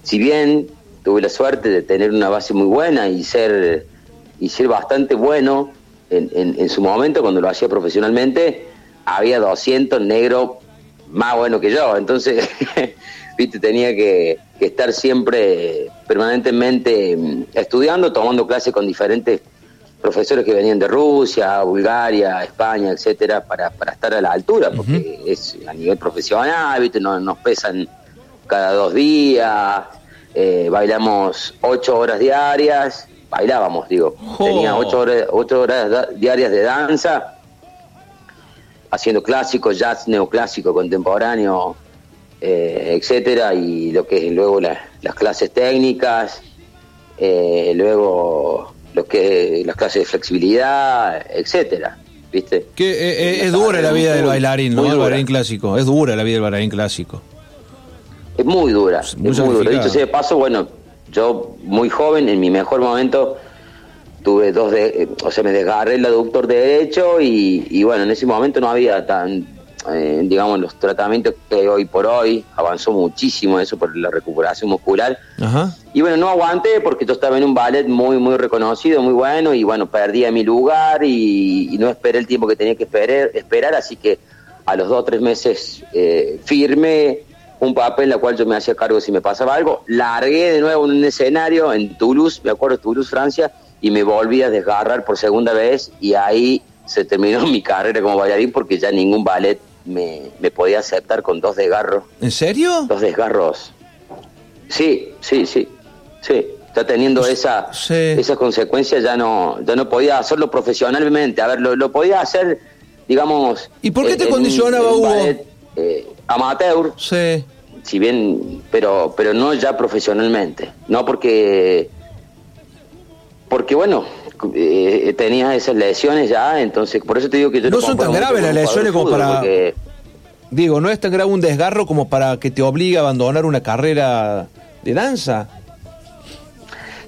si bien tuve la suerte de tener una base muy buena y ser, y ser bastante bueno en, en- en su momento cuando lo hacía profesionalmente, había 200 negros más buenos que yo, entonces, [laughs] viste, tenía que, que estar siempre permanentemente mm, estudiando, tomando clases con diferentes profesores que venían de Rusia, Bulgaria, España, etcétera, para, para estar a la altura, porque es a nivel profesional, ¿viste? Nos, nos pesan cada dos días, eh, bailamos ocho horas diarias, bailábamos, digo, tenía ocho horas, ocho horas diarias de danza, haciendo clásico, jazz, neoclásico, contemporáneo, eh, etcétera, y lo que es luego la- las clases técnicas, eh, luego lo que las clases de flexibilidad, etcétera, ¿viste? Que eh, eh, es dura la vida del bailarín, ¿no? El bailarín clásico. Es dura la vida del bailarín clásico. Es muy dura, es muy muy dura. Dicho sea de paso, bueno, yo muy joven, en mi mejor momento, tuve dos de, eh, o sea, me desgarré el aductor derecho y, y bueno, en ese momento no había tan, eh, digamos, los tratamientos que hoy por hoy, avanzó muchísimo eso por la recuperación muscular. Ajá. Y bueno, no aguanté porque yo estaba en un ballet muy, muy reconocido, muy bueno, y bueno, perdía mi lugar y, y no esperé el tiempo que tenía que esperar, esperar así que a los dos o tres meses eh, firmé un papel en la cual yo me hacía cargo si me pasaba algo, largué de nuevo en un escenario en Toulouse, me acuerdo, Toulouse, Francia, y me volví a desgarrar por segunda vez y ahí se terminó [laughs] mi carrera como bailarín porque ya ningún ballet me, me podía aceptar con dos desgarros. ¿En serio? Dos desgarros. Sí, sí, sí, sí. Ya teniendo esa, esa consecuencia ya no, ya no podía hacerlo profesionalmente. A ver, lo, lo podía hacer, digamos. ¿Y por qué te en un- condicionaba, en un Hugo? ballet, eh, amateur. Sí. Si bien, pero, pero no ya profesionalmente. No porque, porque bueno, eh, tenía esas lesiones ya, entonces por eso te digo que yo No son tan graves las lesiones como para... porque- Digo, no es tan grave un desgarro como para que te obligue a abandonar una carrera de danza.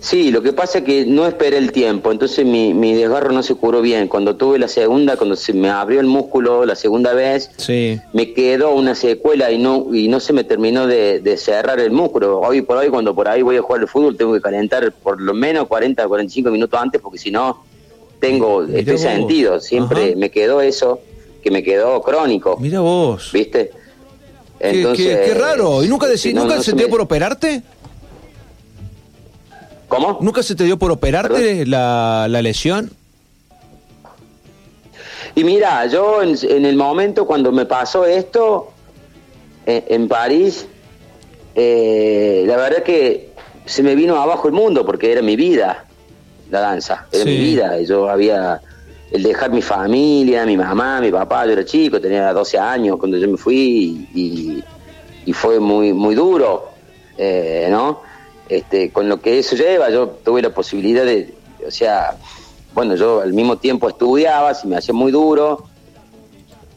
Sí, lo que pasa es que no esperé el tiempo, entonces mi, mi desgarro no se curó bien. Cuando tuve la segunda, cuando se me abrió el músculo la segunda vez, Sí. me quedó una secuela y no y no se me terminó de, de cerrar el músculo. Hoy por hoy, cuando por ahí voy a jugar al fútbol, tengo que calentar por lo menos 40 45 minutos antes, porque si no, tengo, Mirá vos. sentido. Siempre Ajá. me quedó eso, que me quedó crónico. Mira vos. ¿Viste? Qué- Entonces, qué, qué raro. ¿Y nunca, decí- no, nunca no se te me- por operarte? ¿Cómo? ¿Nunca se te dio por operarte la, la lesión? Y mira, yo en, en el momento cuando me pasó esto en, en París, eh, la verdad que se me vino abajo el mundo porque era mi vida, la danza, era Sí. mi vida. Yo había el dejar mi familia, mi mamá, mi papá, yo era chico, tenía 12 años cuando yo me fui y, y fue muy, muy duro, eh, ¿no? Este, con lo que eso lleva, yo tuve la posibilidad de, o sea, bueno, yo al mismo tiempo estudiaba, se me hacía muy duro,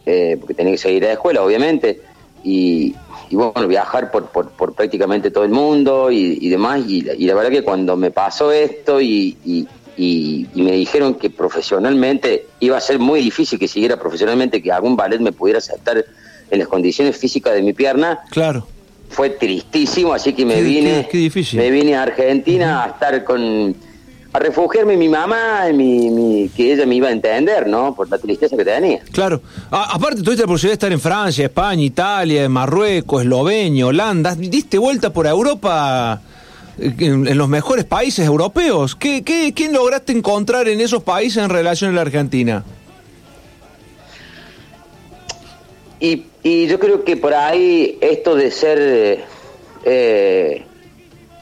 eh, porque tenía que seguir a la escuela, obviamente, y, bueno, viajar por, por, por prácticamente todo el mundo y, demás, y, la- verdad que cuando me pasó esto y me dijeron que profesionalmente iba a ser muy difícil que siguiera profesionalmente, que algún ballet me pudiera aceptar en las condiciones físicas de mi pierna, Claro. Fue tristísimo, así que me vine, qué- qué difícil. me vine a Argentina a estar con, a refugiarme mi mamá, mi, mi- que ella me iba a entender, ¿no? Por la tristeza que tenía. Claro. A- aparte, tuviste la posibilidad de estar en Francia, España, Italia, Marruecos, Eslovenia, Holanda. Diste vuelta por Europa eh, en, en los mejores países europeos. ¿Qué, qué, qué lograste encontrar en esos países en relación a la Argentina? Y, y yo creo que por ahí esto de ser, eh,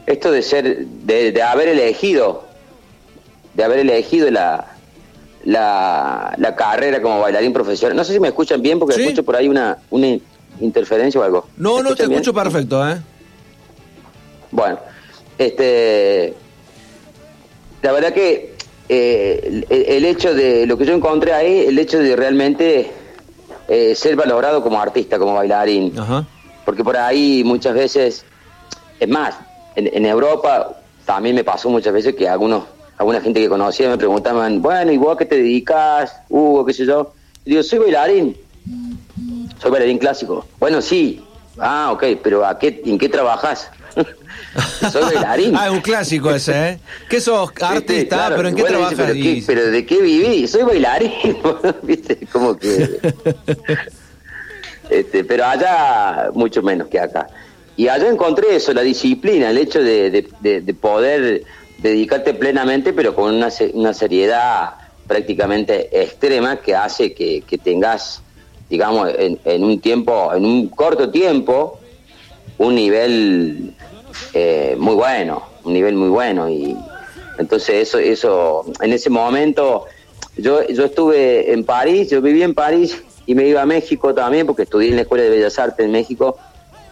esto de ser, de, de haber elegido, de haber elegido la, la, la carrera como bailarín profesional. No sé si me escuchan bien porque escucho por ahí una, una interferencia o algo. No, ¿Me no, te bien? escucho perfecto, ¿eh? Bueno, este, la verdad que eh, el, el hecho de lo que yo encontré ahí, el hecho de realmente eh, ser valorado como artista, como bailarín, porque por ahí muchas veces, es más, en, en Europa también me pasó muchas veces que algunos, alguna gente que conocía me preguntaban, bueno, ¿y vos a qué te dedicas, Hugo, qué sé yo? Y digo, soy bailarín, soy bailarín clásico. Bueno, sí. Ah, ok, pero ¿a qué, ¿en qué trabajas? [laughs] Soy bailarín. Ah, es un clásico ese, ¿eh? Que sos artista, claro, pero ¿en qué trabajas? ¿pero, qué- pero de qué viví? Soy bailarín. [laughs] ¿Viste? Como que. [laughs] este, pero allá, mucho menos que acá. Y allá encontré eso, la disciplina, el hecho de, de- de- de poder dedicarte plenamente, pero con una, una seriedad prácticamente extrema que hace que, que tengas, digamos, en, en un tiempo, en un corto tiempo, un nivel eh, muy bueno, un nivel muy bueno y entonces eso, eso, en ese momento yo, yo estuve en París, yo viví en París y me iba a México también porque estudié en la Escuela de Bellas Artes en México,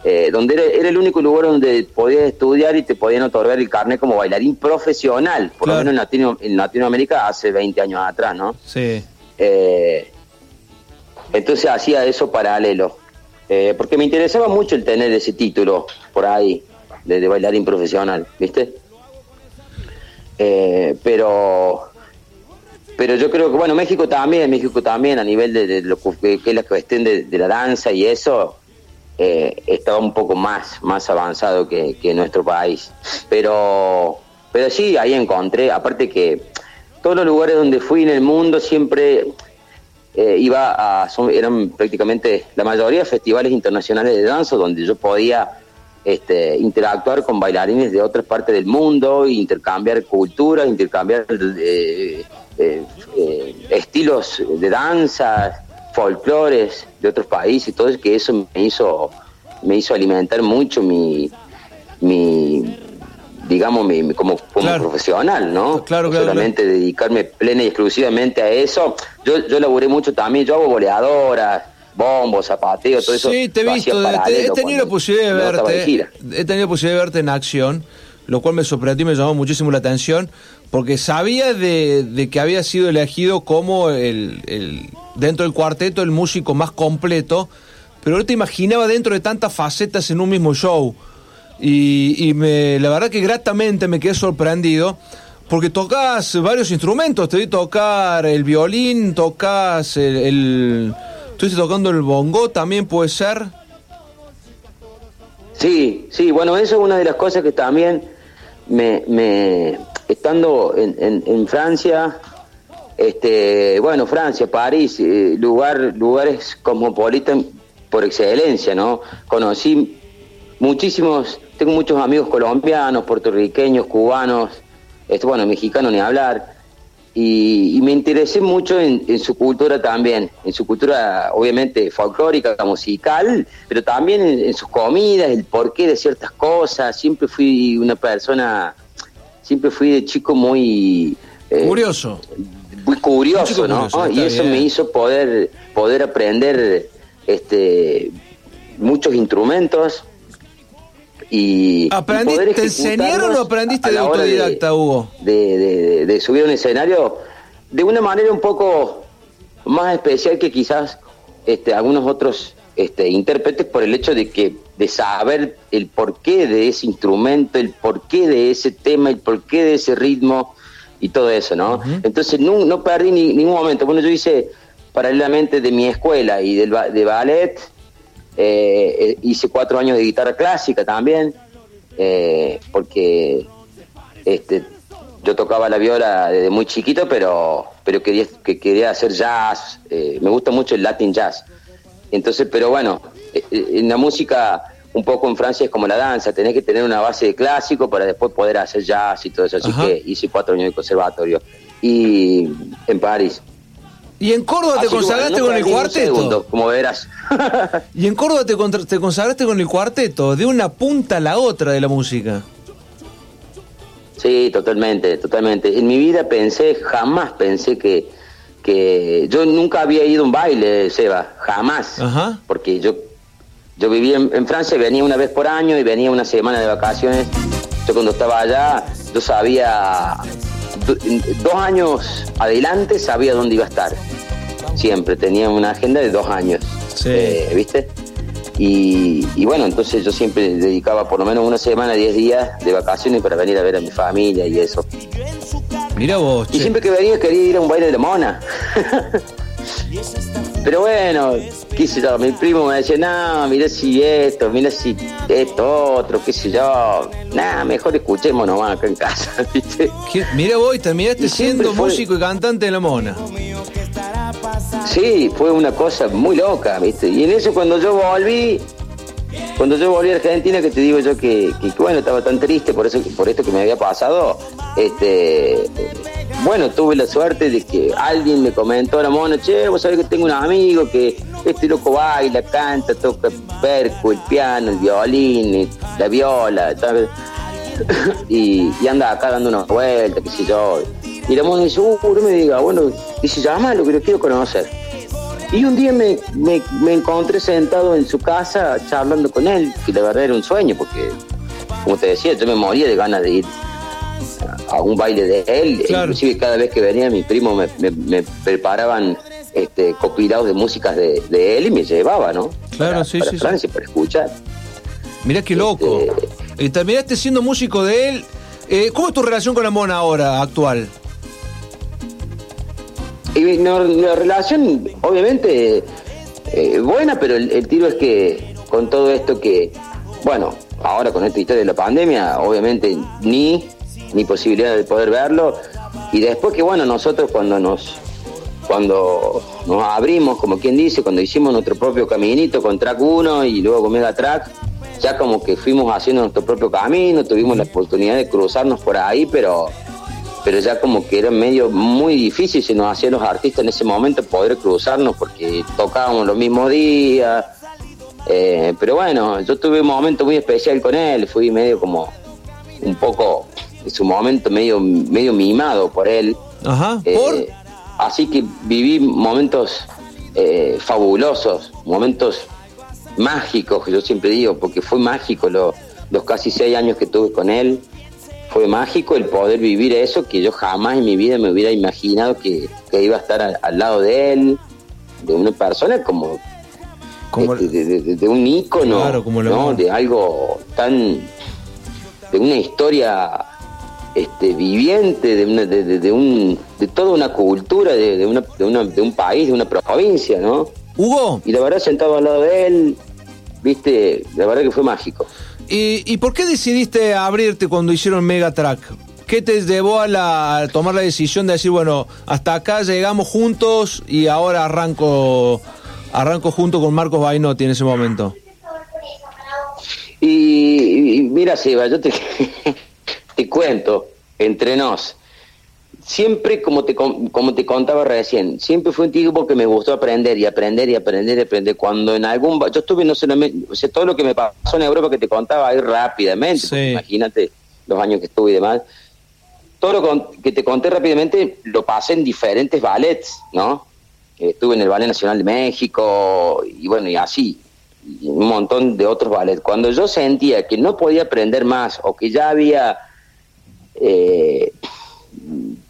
eh, donde era, era el único lugar donde podías estudiar y te podían otorgar el carnet como bailarín profesional, por lo menos en, Latino, en Latinoamérica hace 20 años atrás, ¿no? Sí. Eh, entonces hacía eso paralelo. Eh, porque me interesaba mucho el tener ese título por ahí, de, de bailarín profesional, ¿viste? Eh, pero pero yo creo que, bueno, México también, México también, a nivel de, lo que, es la cuestión de, de la danza y eso, eh, estaba un poco más, más avanzado que, que nuestro país. Pero, pero sí, ahí encontré, aparte que todos los lugares donde fui en el mundo siempre eh, iba a, eran prácticamente la mayoría festivales internacionales de danza donde yo podía este, interactuar con bailarines de otras partes del mundo, intercambiar culturas, intercambiar eh, eh, eh, estilos de danza, folclores de otros países, todo eso que eso me hizo me hizo alimentar mucho mi mi digamos mi, como, como profesional, ¿no? Claro, claro, solamente dedicarme plena y exclusivamente a eso. Yo yo laburé mucho también, yo hago boleadoras, bombos, zapateo, todo eso. Sí, te he visto, te- he tenido la posibilidad de verte, gira. he tenido la posibilidad de verte en acción, lo cual me sorprendió y me llamó muchísimo la atención, porque sabía de, de que había sido elegido como el, el- dentro del cuarteto el músico más completo, pero no te imaginaba dentro de tantas facetas en un mismo show. y, y me, la verdad que gratamente me quedé sorprendido porque tocas varios instrumentos, te vi tocar el violín, tocas el, el estuviste tocando el bongo, también puede ser. Sí, sí, bueno, eso es una de las cosas que también me, me estando en, en, en Francia, este, bueno, Francia, París, eh, lugar, lugares cosmopolitan por excelencia, ¿no? Conocí muchísimos, tengo muchos amigos colombianos, puertorriqueños, cubanos, este, bueno, mexicanos ni hablar, y, y me interesé mucho en, en su cultura también, en su cultura obviamente folclórica, musical, pero también en, en sus comidas, el porqué de ciertas cosas, siempre fui una persona, siempre fui de chico muy... eh, Curioso. muy curioso, ¿no? curioso, y eso bien. me hizo poder poder aprender este muchos instrumentos y, ¿Aprendiste, ¿Te enseñaron o aprendiste de autodidacta, Hugo? de, de- de subir a un escenario de una manera un poco más especial que quizás este, algunos otros este, intérpretes por el hecho de que de saber el porqué de ese instrumento, el porqué de ese tema, el porqué de ese ritmo y todo eso, ¿no? Entonces no, no perdí ni, ningún momento. Bueno, yo hice paralelamente de mi escuela y del, de ballet, eh, eh, hice cuatro años de guitarra clásica también, eh, porque este, yo tocaba la viola desde muy chiquito, pero, pero quería, que quería hacer jazz, eh, me gusta mucho el Latin jazz. Entonces, pero bueno, en la música, un poco en Francia es como la danza, tenés que tener una base de clásico para después poder hacer jazz y todo eso. Así Ajá. que hice cuatro años de conservatorio. Y en París. ¿Y en Córdoba te Así consagraste con el cuarteto? segundo, como verás. [laughs] ¿Y en Córdoba te, te consagraste con el cuarteto? De una punta a la otra de la música. Sí, totalmente, totalmente. En mi vida pensé, jamás pensé que, que yo nunca había ido a un baile, Seba, jamás. Porque yo, yo vivía en, en Francia, venía una vez por año y venía una semana de vacaciones. Yo cuando estaba allá, yo sabía, do- dos años adelante sabía dónde iba a estar. Siempre tenía una agenda de dos años, eh, ¿viste? Y, y bueno, entonces yo siempre dedicaba por lo menos una semana, diez días de vacaciones para venir a ver a mi familia y eso. Mira vos, Y siempre que venía quería ir a un baile de la mona. [laughs] Pero bueno, qué sé yo, mi primo me decía, no, mira si esto, mira si esto, otro, qué sé yo. Nada, mejor escuchemos nomás acá en casa, [laughs] ¿viste? Mira vos, y terminaste Y siendo fue- músico y cantante de la mona. Sí, fue una cosa muy loca, ¿viste? Y en eso cuando yo volví, cuando yo volví a Argentina, que te digo yo que, que, bueno, estaba tan triste por eso, por esto que me había pasado, este, bueno, tuve la suerte de que alguien me comentó a la mona, che, vos sabés que tengo un amigo que este loco baila, canta, toca perco, el piano, el violín, la viola, tal. [laughs] y, y anda acá dando una vuelta, qué sé yo. Y la mona dice, uh, no me diga, bueno, dice, llámalo, que lo quiero conocer. Y un día me, me, me encontré sentado en su casa charlando con él, que la verdad era un sueño, porque, como te decía, yo me moría de ganas de ir a un baile de él. Inclusive cada vez que venía mi primo me, me- me preparaban este, compilados de músicas de, de él y me llevaba, ¿no? Claro, para, sí, para sí, sí. Francia, para escuchar. Mirá qué loco. Este, Y terminaste siendo músico de él. Eh, ¿Cómo es tu relación con la mona ahora, actual? Y no, la relación, obviamente, eh, buena, pero el, tiro es que con todo esto que, bueno, ahora con esta historia de la pandemia, obviamente ni, ni posibilidad de poder verlo. Y después que, bueno, nosotros cuando nos, cuando nos abrimos, como quien dice, cuando hicimos nuestro propio caminito con Track 1 y luego con Mega Track, ya como que fuimos haciendo nuestro propio camino, tuvimos la oportunidad de cruzarnos por ahí, pero pero ya como que era medio muy difícil si nos hacían los artistas en ese momento poder cruzarnos porque tocábamos los mismos días. Eh, pero bueno, yo tuve un momento muy especial con él, fui medio como un poco, en su momento medio, medio mimado por él. Ajá, Eh, Así que viví momentos eh, fabulosos, momentos mágicos, que yo siempre digo, porque fue mágico lo- los casi seis años que tuve con él. Fue mágico el poder vivir eso que yo jamás en mi vida me hubiera imaginado que, que iba a estar al, al lado de él, de una persona como este, de, de- de un ícono, Claro, como ¿no? de algo tan de una historia este, viviente, de, una, de, un, de toda una cultura, de, de una, de, una- de un país, de una provincia, ¿no? Hugo. Y la verdad, sentado al lado de él, viste, la verdad que fue mágico. ¿Y, por qué decidiste abrirte cuando hicieron Megatrack? ¿Qué te llevó a, la, tomar la decisión de decir, bueno, hasta acá llegamos juntos y ahora arranco arranco junto con Marcos Bainotti en ese momento? Y, y mira, Seba, yo te, [laughs] te cuento, entre nos, siempre como te, como te contaba recién, siempre fue un tipo que me gustó aprender y aprender y aprender y aprender. Cuando en algún... Yo estuve no solamente... O sea, todo lo que me pasó en Europa que te contaba ahí rápidamente, imagínate los años que estuve y demás. Todo lo que te conté rápidamente lo pasé en diferentes ballets, ¿no? Estuve en el Ballet Nacional de México y bueno, y así y un montón de otros ballets. Cuando yo sentía que no podía aprender más o que ya había, eh,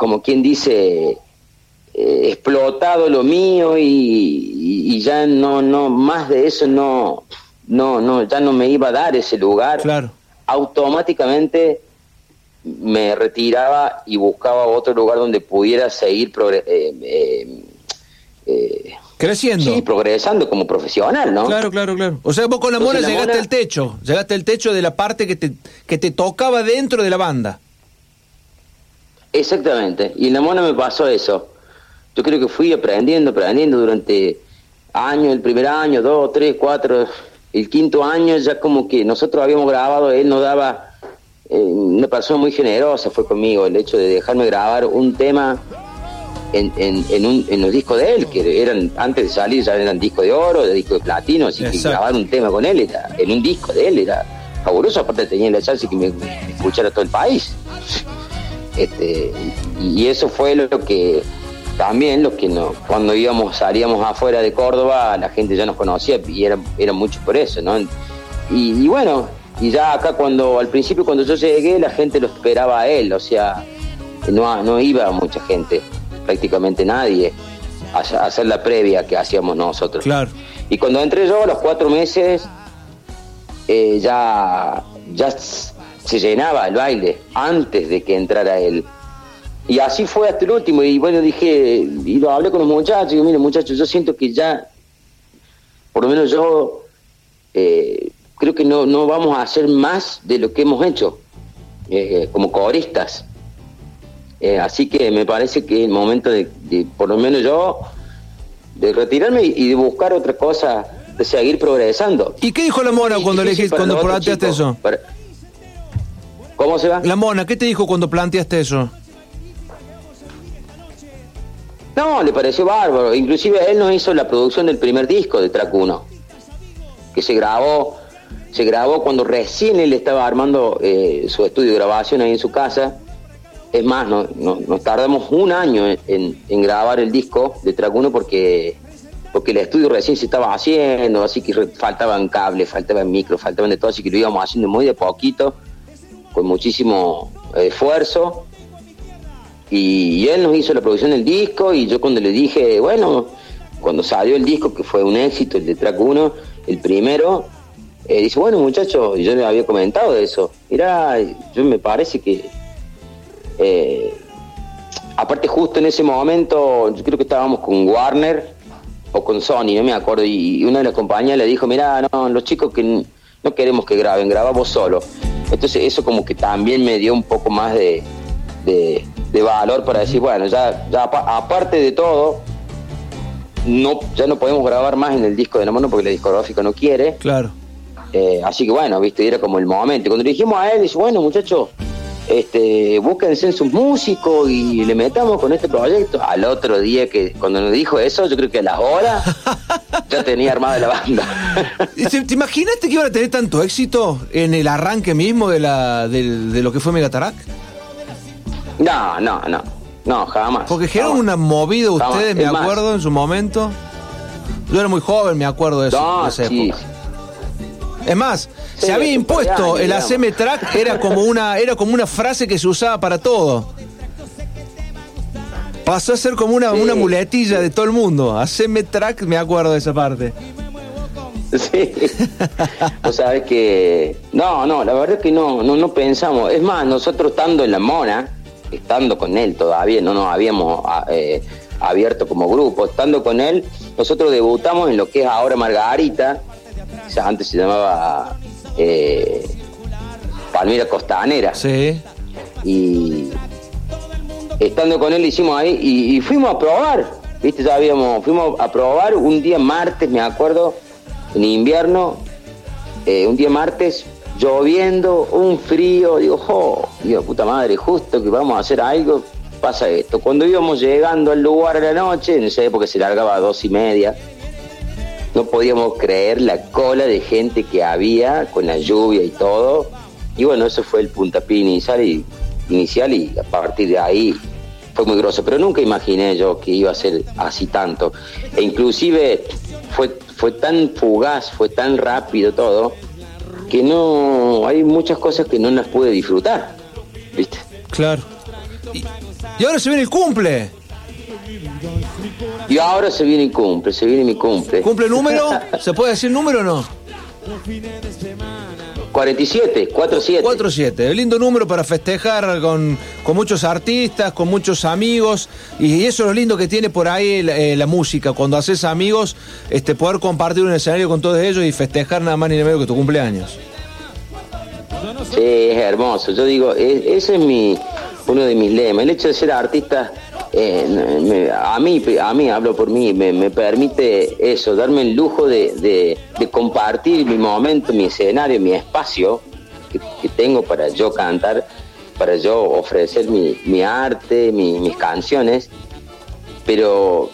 como quien dice, eh, explotado lo mío y, y- y ya no, no, más de eso no, no, no, ya no me iba a dar ese lugar. Claro. Automáticamente me retiraba y buscaba otro lugar donde pudiera seguir eh, eh, eh, Creciendo. sí, progresando como profesional, ¿no? Claro, claro, claro. O sea, vos con la mona Entonces, la llegaste Mona- al techo, llegaste al techo de la parte que te, que te tocaba dentro de la banda. Exactamente. Y en la mona me pasó eso. Yo creo que fui aprendiendo, aprendiendo durante años, el primer año, dos, tres, cuatro, el quinto año ya como que nosotros habíamos grabado, él nos daba, eh, una persona muy generosa fue conmigo, el hecho de dejarme grabar un tema en, en, en, un, en los discos de él, que eran, antes de salir ya eran discos de oro, de discos de platino, así que grabar un tema con él era, en un disco de él era fabuloso, aparte tenía la chance que me, me escuchara todo el país. Este, y, y eso fue lo que también lo que no, cuando íbamos, salíamos afuera de Córdoba, la gente ya nos conocía y era, era mucho por eso, ¿no? Y, y bueno, y ya acá cuando, al principio cuando yo llegué, la gente lo esperaba a él, o sea, no, no iba mucha gente, prácticamente nadie, a, a hacer la previa que hacíamos nosotros. Claro. Y cuando entré yo, a los cuatro meses, eh, ya, ya se llenaba el baile antes de que entrara él. Y así fue hasta el último. Y bueno, dije, y lo hablé con los muchachos, y digo, mire muchachos, yo siento que ya, por lo menos yo, eh, creo que no, no vamos a hacer más de lo que hemos hecho eh, como coristas. Eh, así que me parece que es el momento de, de, por lo menos yo, de retirarme y, de buscar otra cosa, de seguir progresando. ¿Y qué dijo la mona cuando le dijiste, cuando chicos, eso? para- ¿Cómo se va? La mona, ¿qué te dijo cuando planteaste eso? No, le pareció bárbaro. Inclusive él nos hizo la producción del primer disco de Track 1, que se grabó, se grabó cuando recién él estaba armando eh, su estudio de grabación ahí en su casa. Es más, no- no- nos tardamos un año en, en- en grabar el disco de Track 1 porque, porque el estudio recién se estaba haciendo, así que faltaban cables, faltaban micros, faltaban de todo, así que lo íbamos haciendo muy de poquito, con muchísimo esfuerzo. Y, él nos hizo la producción del disco y yo cuando le dije, bueno, cuando salió el disco, que fue un éxito, el de Track 1, el primero, eh, dice, bueno muchachos, yo le había comentado eso, mirá, yo me parece que, eh, aparte justo en ese momento, yo creo que estábamos con Warner o con Sony, no me acuerdo, y, una de las compañías le dijo, mirá, no, los chicos que no queremos que graben, graba vos solo. Entonces eso como que también me dio un poco más de, de, de valor para decir, bueno, ya, ya apa- aparte de todo, no, ya no podemos grabar más en el disco de la mano porque la discográfica no quiere. Claro. Eh, así que bueno, viste, era como el momento. Cuando le dijimos a él, dice, bueno muchachos, este, búsquense en sus músicos y le metamos con este proyecto. Al otro día que cuando nos dijo eso, yo creo que a las horas ya tenía armada la banda. [laughs] ¿Te, te imaginaste que iban a tener tanto éxito en el arranque mismo de, la, del- de lo que fue Megatarac? No, no, no, no, jamás. Porque generaron una movida Jamás. ustedes, me acuerdo, en su momento. Yo era muy joven, me acuerdo de, eso, No, de esa sí. época. Es más, Sí, se había impuesto el haceme track, era como una, era como una frase que se usaba para todo. Pasó a ser como una, Sí. una muletilla de todo el mundo. Haceme track, me acuerdo de esa parte. Sí. Vos sabés que. No, no, la verdad es que no, no, no pensamos. Es más, nosotros estando en la Mona, estando con él todavía, no nos habíamos a- eh, abierto como grupo, estando con él, nosotros debutamos en lo que es ahora Margarita, o sea, antes se llamaba eh, Palmira Costanera. Sí. Y estando con él hicimos ahí y, y fuimos a probar, viste, ya habíamos, fuimos a probar un día martes, me acuerdo, en invierno, eh, un día martes, lloviendo, un frío, digo, jo, digo, puta madre, justo que vamos a hacer algo, pasa esto. Cuando íbamos llegando al lugar a la noche, en esa época se largaba a dos y media, no podíamos creer la cola de gente que había con la lluvia y todo. Y bueno, eso fue el puntapié inicial y, inicial y a partir de ahí fue muy grosso. Pero nunca imaginé yo que iba a ser así tanto. E inclusive fue, fue tan fugaz, fue tan rápido todo, que no hay muchas cosas que no las pude disfrutar. ¿Viste? Claro. Y, y ahora se viene el cumple. Y ahora se viene mi cumple, se viene mi cumple. ¿Cumple número? [laughs] ¿Se puede decir número o no? 47, 47. 47, lindo número para festejar con, con muchos artistas, con muchos amigos, y eso es lo lindo que tiene por ahí la, eh, la música, cuando haces amigos, este, poder compartir un escenario con todos ellos y festejar nada más ni nada menos que tu cumpleaños. Sí, es hermoso. Yo digo, e- ese es mi uno de mis lemas. El hecho de ser artista, eh, me- a mí, a mí hablo por mí, me, me permite eso, darme el lujo de, de- de compartir mi momento, mi escenario, mi espacio que, que tengo para yo cantar, para yo ofrecer mi, mi arte, mi- mis canciones. Pero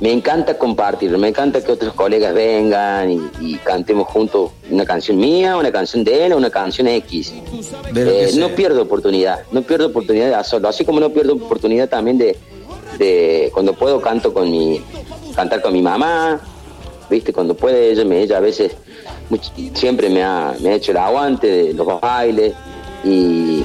me encanta compartir, me encanta que otros colegas vengan y, y cantemos juntos una canción mía, una canción de él, o una canción X. Eh, no pierdo oportunidad, no pierdo oportunidad de hacerlo, así como no pierdo oportunidad también de, de cuando puedo canto con mi, cantar con mi mamá, viste, cuando puede ella, me, ella a veces siempre me ha, me ha hecho el aguante de los bailes y,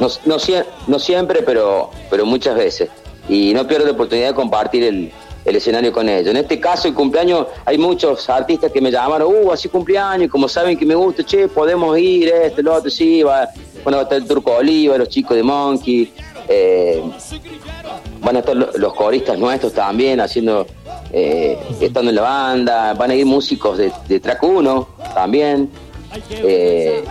no, no siempre, pero, pero muchas veces. Y no pierdo la oportunidad de compartir el, el escenario con ellos. En este caso, el cumpleaños, hay muchos artistas que me llamaron, uh, así cumpleaños, como saben que me gusta, che, podemos ir, este, lo otro, sí, va, bueno, a estar el Turco Oliva, los chicos de Monkey, eh, van a estar lo- los coristas nuestros también haciendo, eh, estando en la banda, van a ir músicos de, de Track 1 también, eh,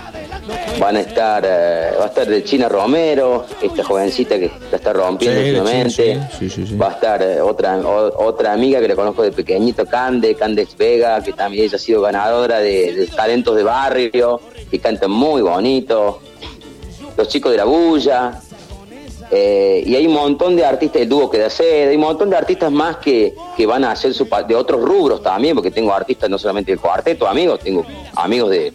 van a estar, eh, va a estar de China Romero, esta jovencita que la está rompiendo Sí, últimamente, sí, sí, va a estar eh, otra o- otra amiga que le conozco de pequeñito, Cande, Candex Vega, que también ella ha sido ganadora de, de talentos de barrio, que canta muy bonito, los chicos de la bulla, eh, y hay un montón de artistas, el dúo que de hacer, hay un montón de artistas más que, que van a hacer su de otros rubros también, porque tengo artistas no solamente del cuarteto, amigos, tengo amigos de,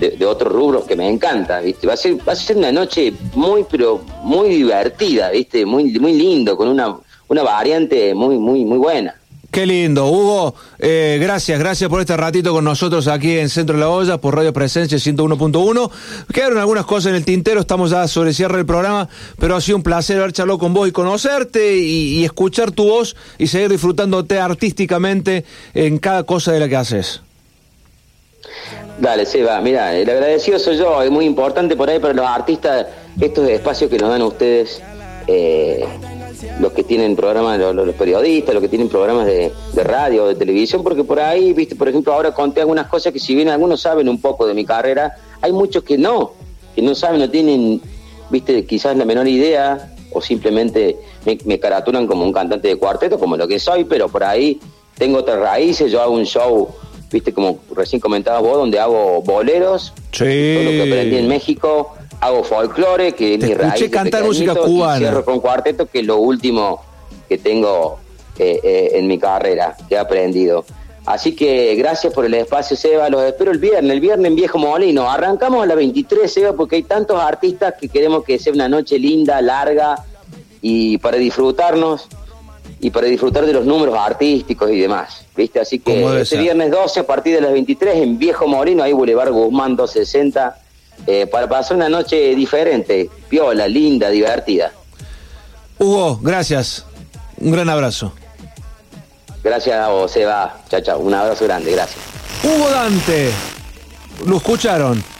de, de otros rubros que me encanta, ¿viste? Va a ser, va a ser una noche muy, pero muy divertida, ¿viste? Muy, muy lindo, con una, una variante muy, muy, muy buena. Qué lindo, Hugo. eh, gracias, gracias por este ratito con nosotros aquí en Centro de la Olla por Radio Presencia 101.1. Quedaron algunas cosas en el tintero, estamos ya sobre cierre del programa, pero ha sido un placer haber charlado con vos y conocerte y escuchar tu voz y seguir disfrutándote artísticamente en cada cosa de la que haces. Dale, Seba, mira, el agradecido soy yo, es muy importante por ahí para los artistas estos espacios que nos dan ustedes, eh, los que tienen programas, los, los periodistas, los que tienen programas de, de radio, de televisión, porque por ahí, viste, por ejemplo, ahora conté algunas cosas que si bien algunos saben un poco de mi carrera, hay muchos que no, que no saben, no tienen, viste, quizás la menor idea, o simplemente me, me caratulan como un cantante de cuarteto, como lo que soy, pero por ahí tengo otras raíces, yo hago un show, viste, como recién comentabas vos, donde hago boleros, todo lo que aprendí en México, hago folclore, que es Te mi escuché raíz. de cantar música cubana. Y cierro con cuarteto, que es lo último que tengo eh, eh, en mi carrera, que he aprendido. Así que gracias por el espacio, Seba. Los espero el viernes, el viernes en Viejo Molino. Arrancamos a las 23, Seba, porque hay tantos artistas que queremos que sea una noche linda, larga y para disfrutarnos y para disfrutar de los números artísticos y demás. ¿Viste? Así que este ser. viernes 12 a partir de las 23 en Viejo Molino, ahí Boulevard Guzmán 260, eh, para pasar una noche diferente, piola, linda, divertida. Hugo, gracias. Un gran abrazo. Gracias a vos, Seba. Chao, chao. Un abrazo grande, gracias. Hugo Dante. Lo escucharon.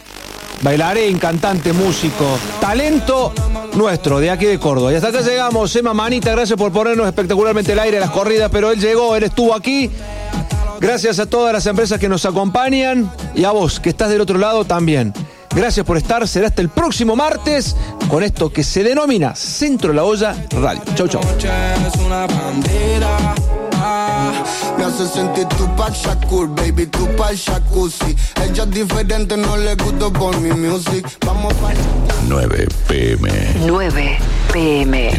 Bailarín, cantante, músico, talento nuestro, de aquí de Córdoba. Y hasta acá llegamos. Emma Manita, gracias por ponernos espectacularmente el aire las corridas, pero él llegó, él estuvo aquí. Gracias a todas las empresas que nos acompañan y a vos que estás del otro lado también. Gracias por estar. Será hasta el próximo martes con esto que se denomina Centro la Olla Radio. Chau, chau. Me hace sentir Tupac Shakur, baby, Tupac Jacuzzi. Ella es diferente, no le gusto por mi music. Vamos para 9 pm. 9 pm.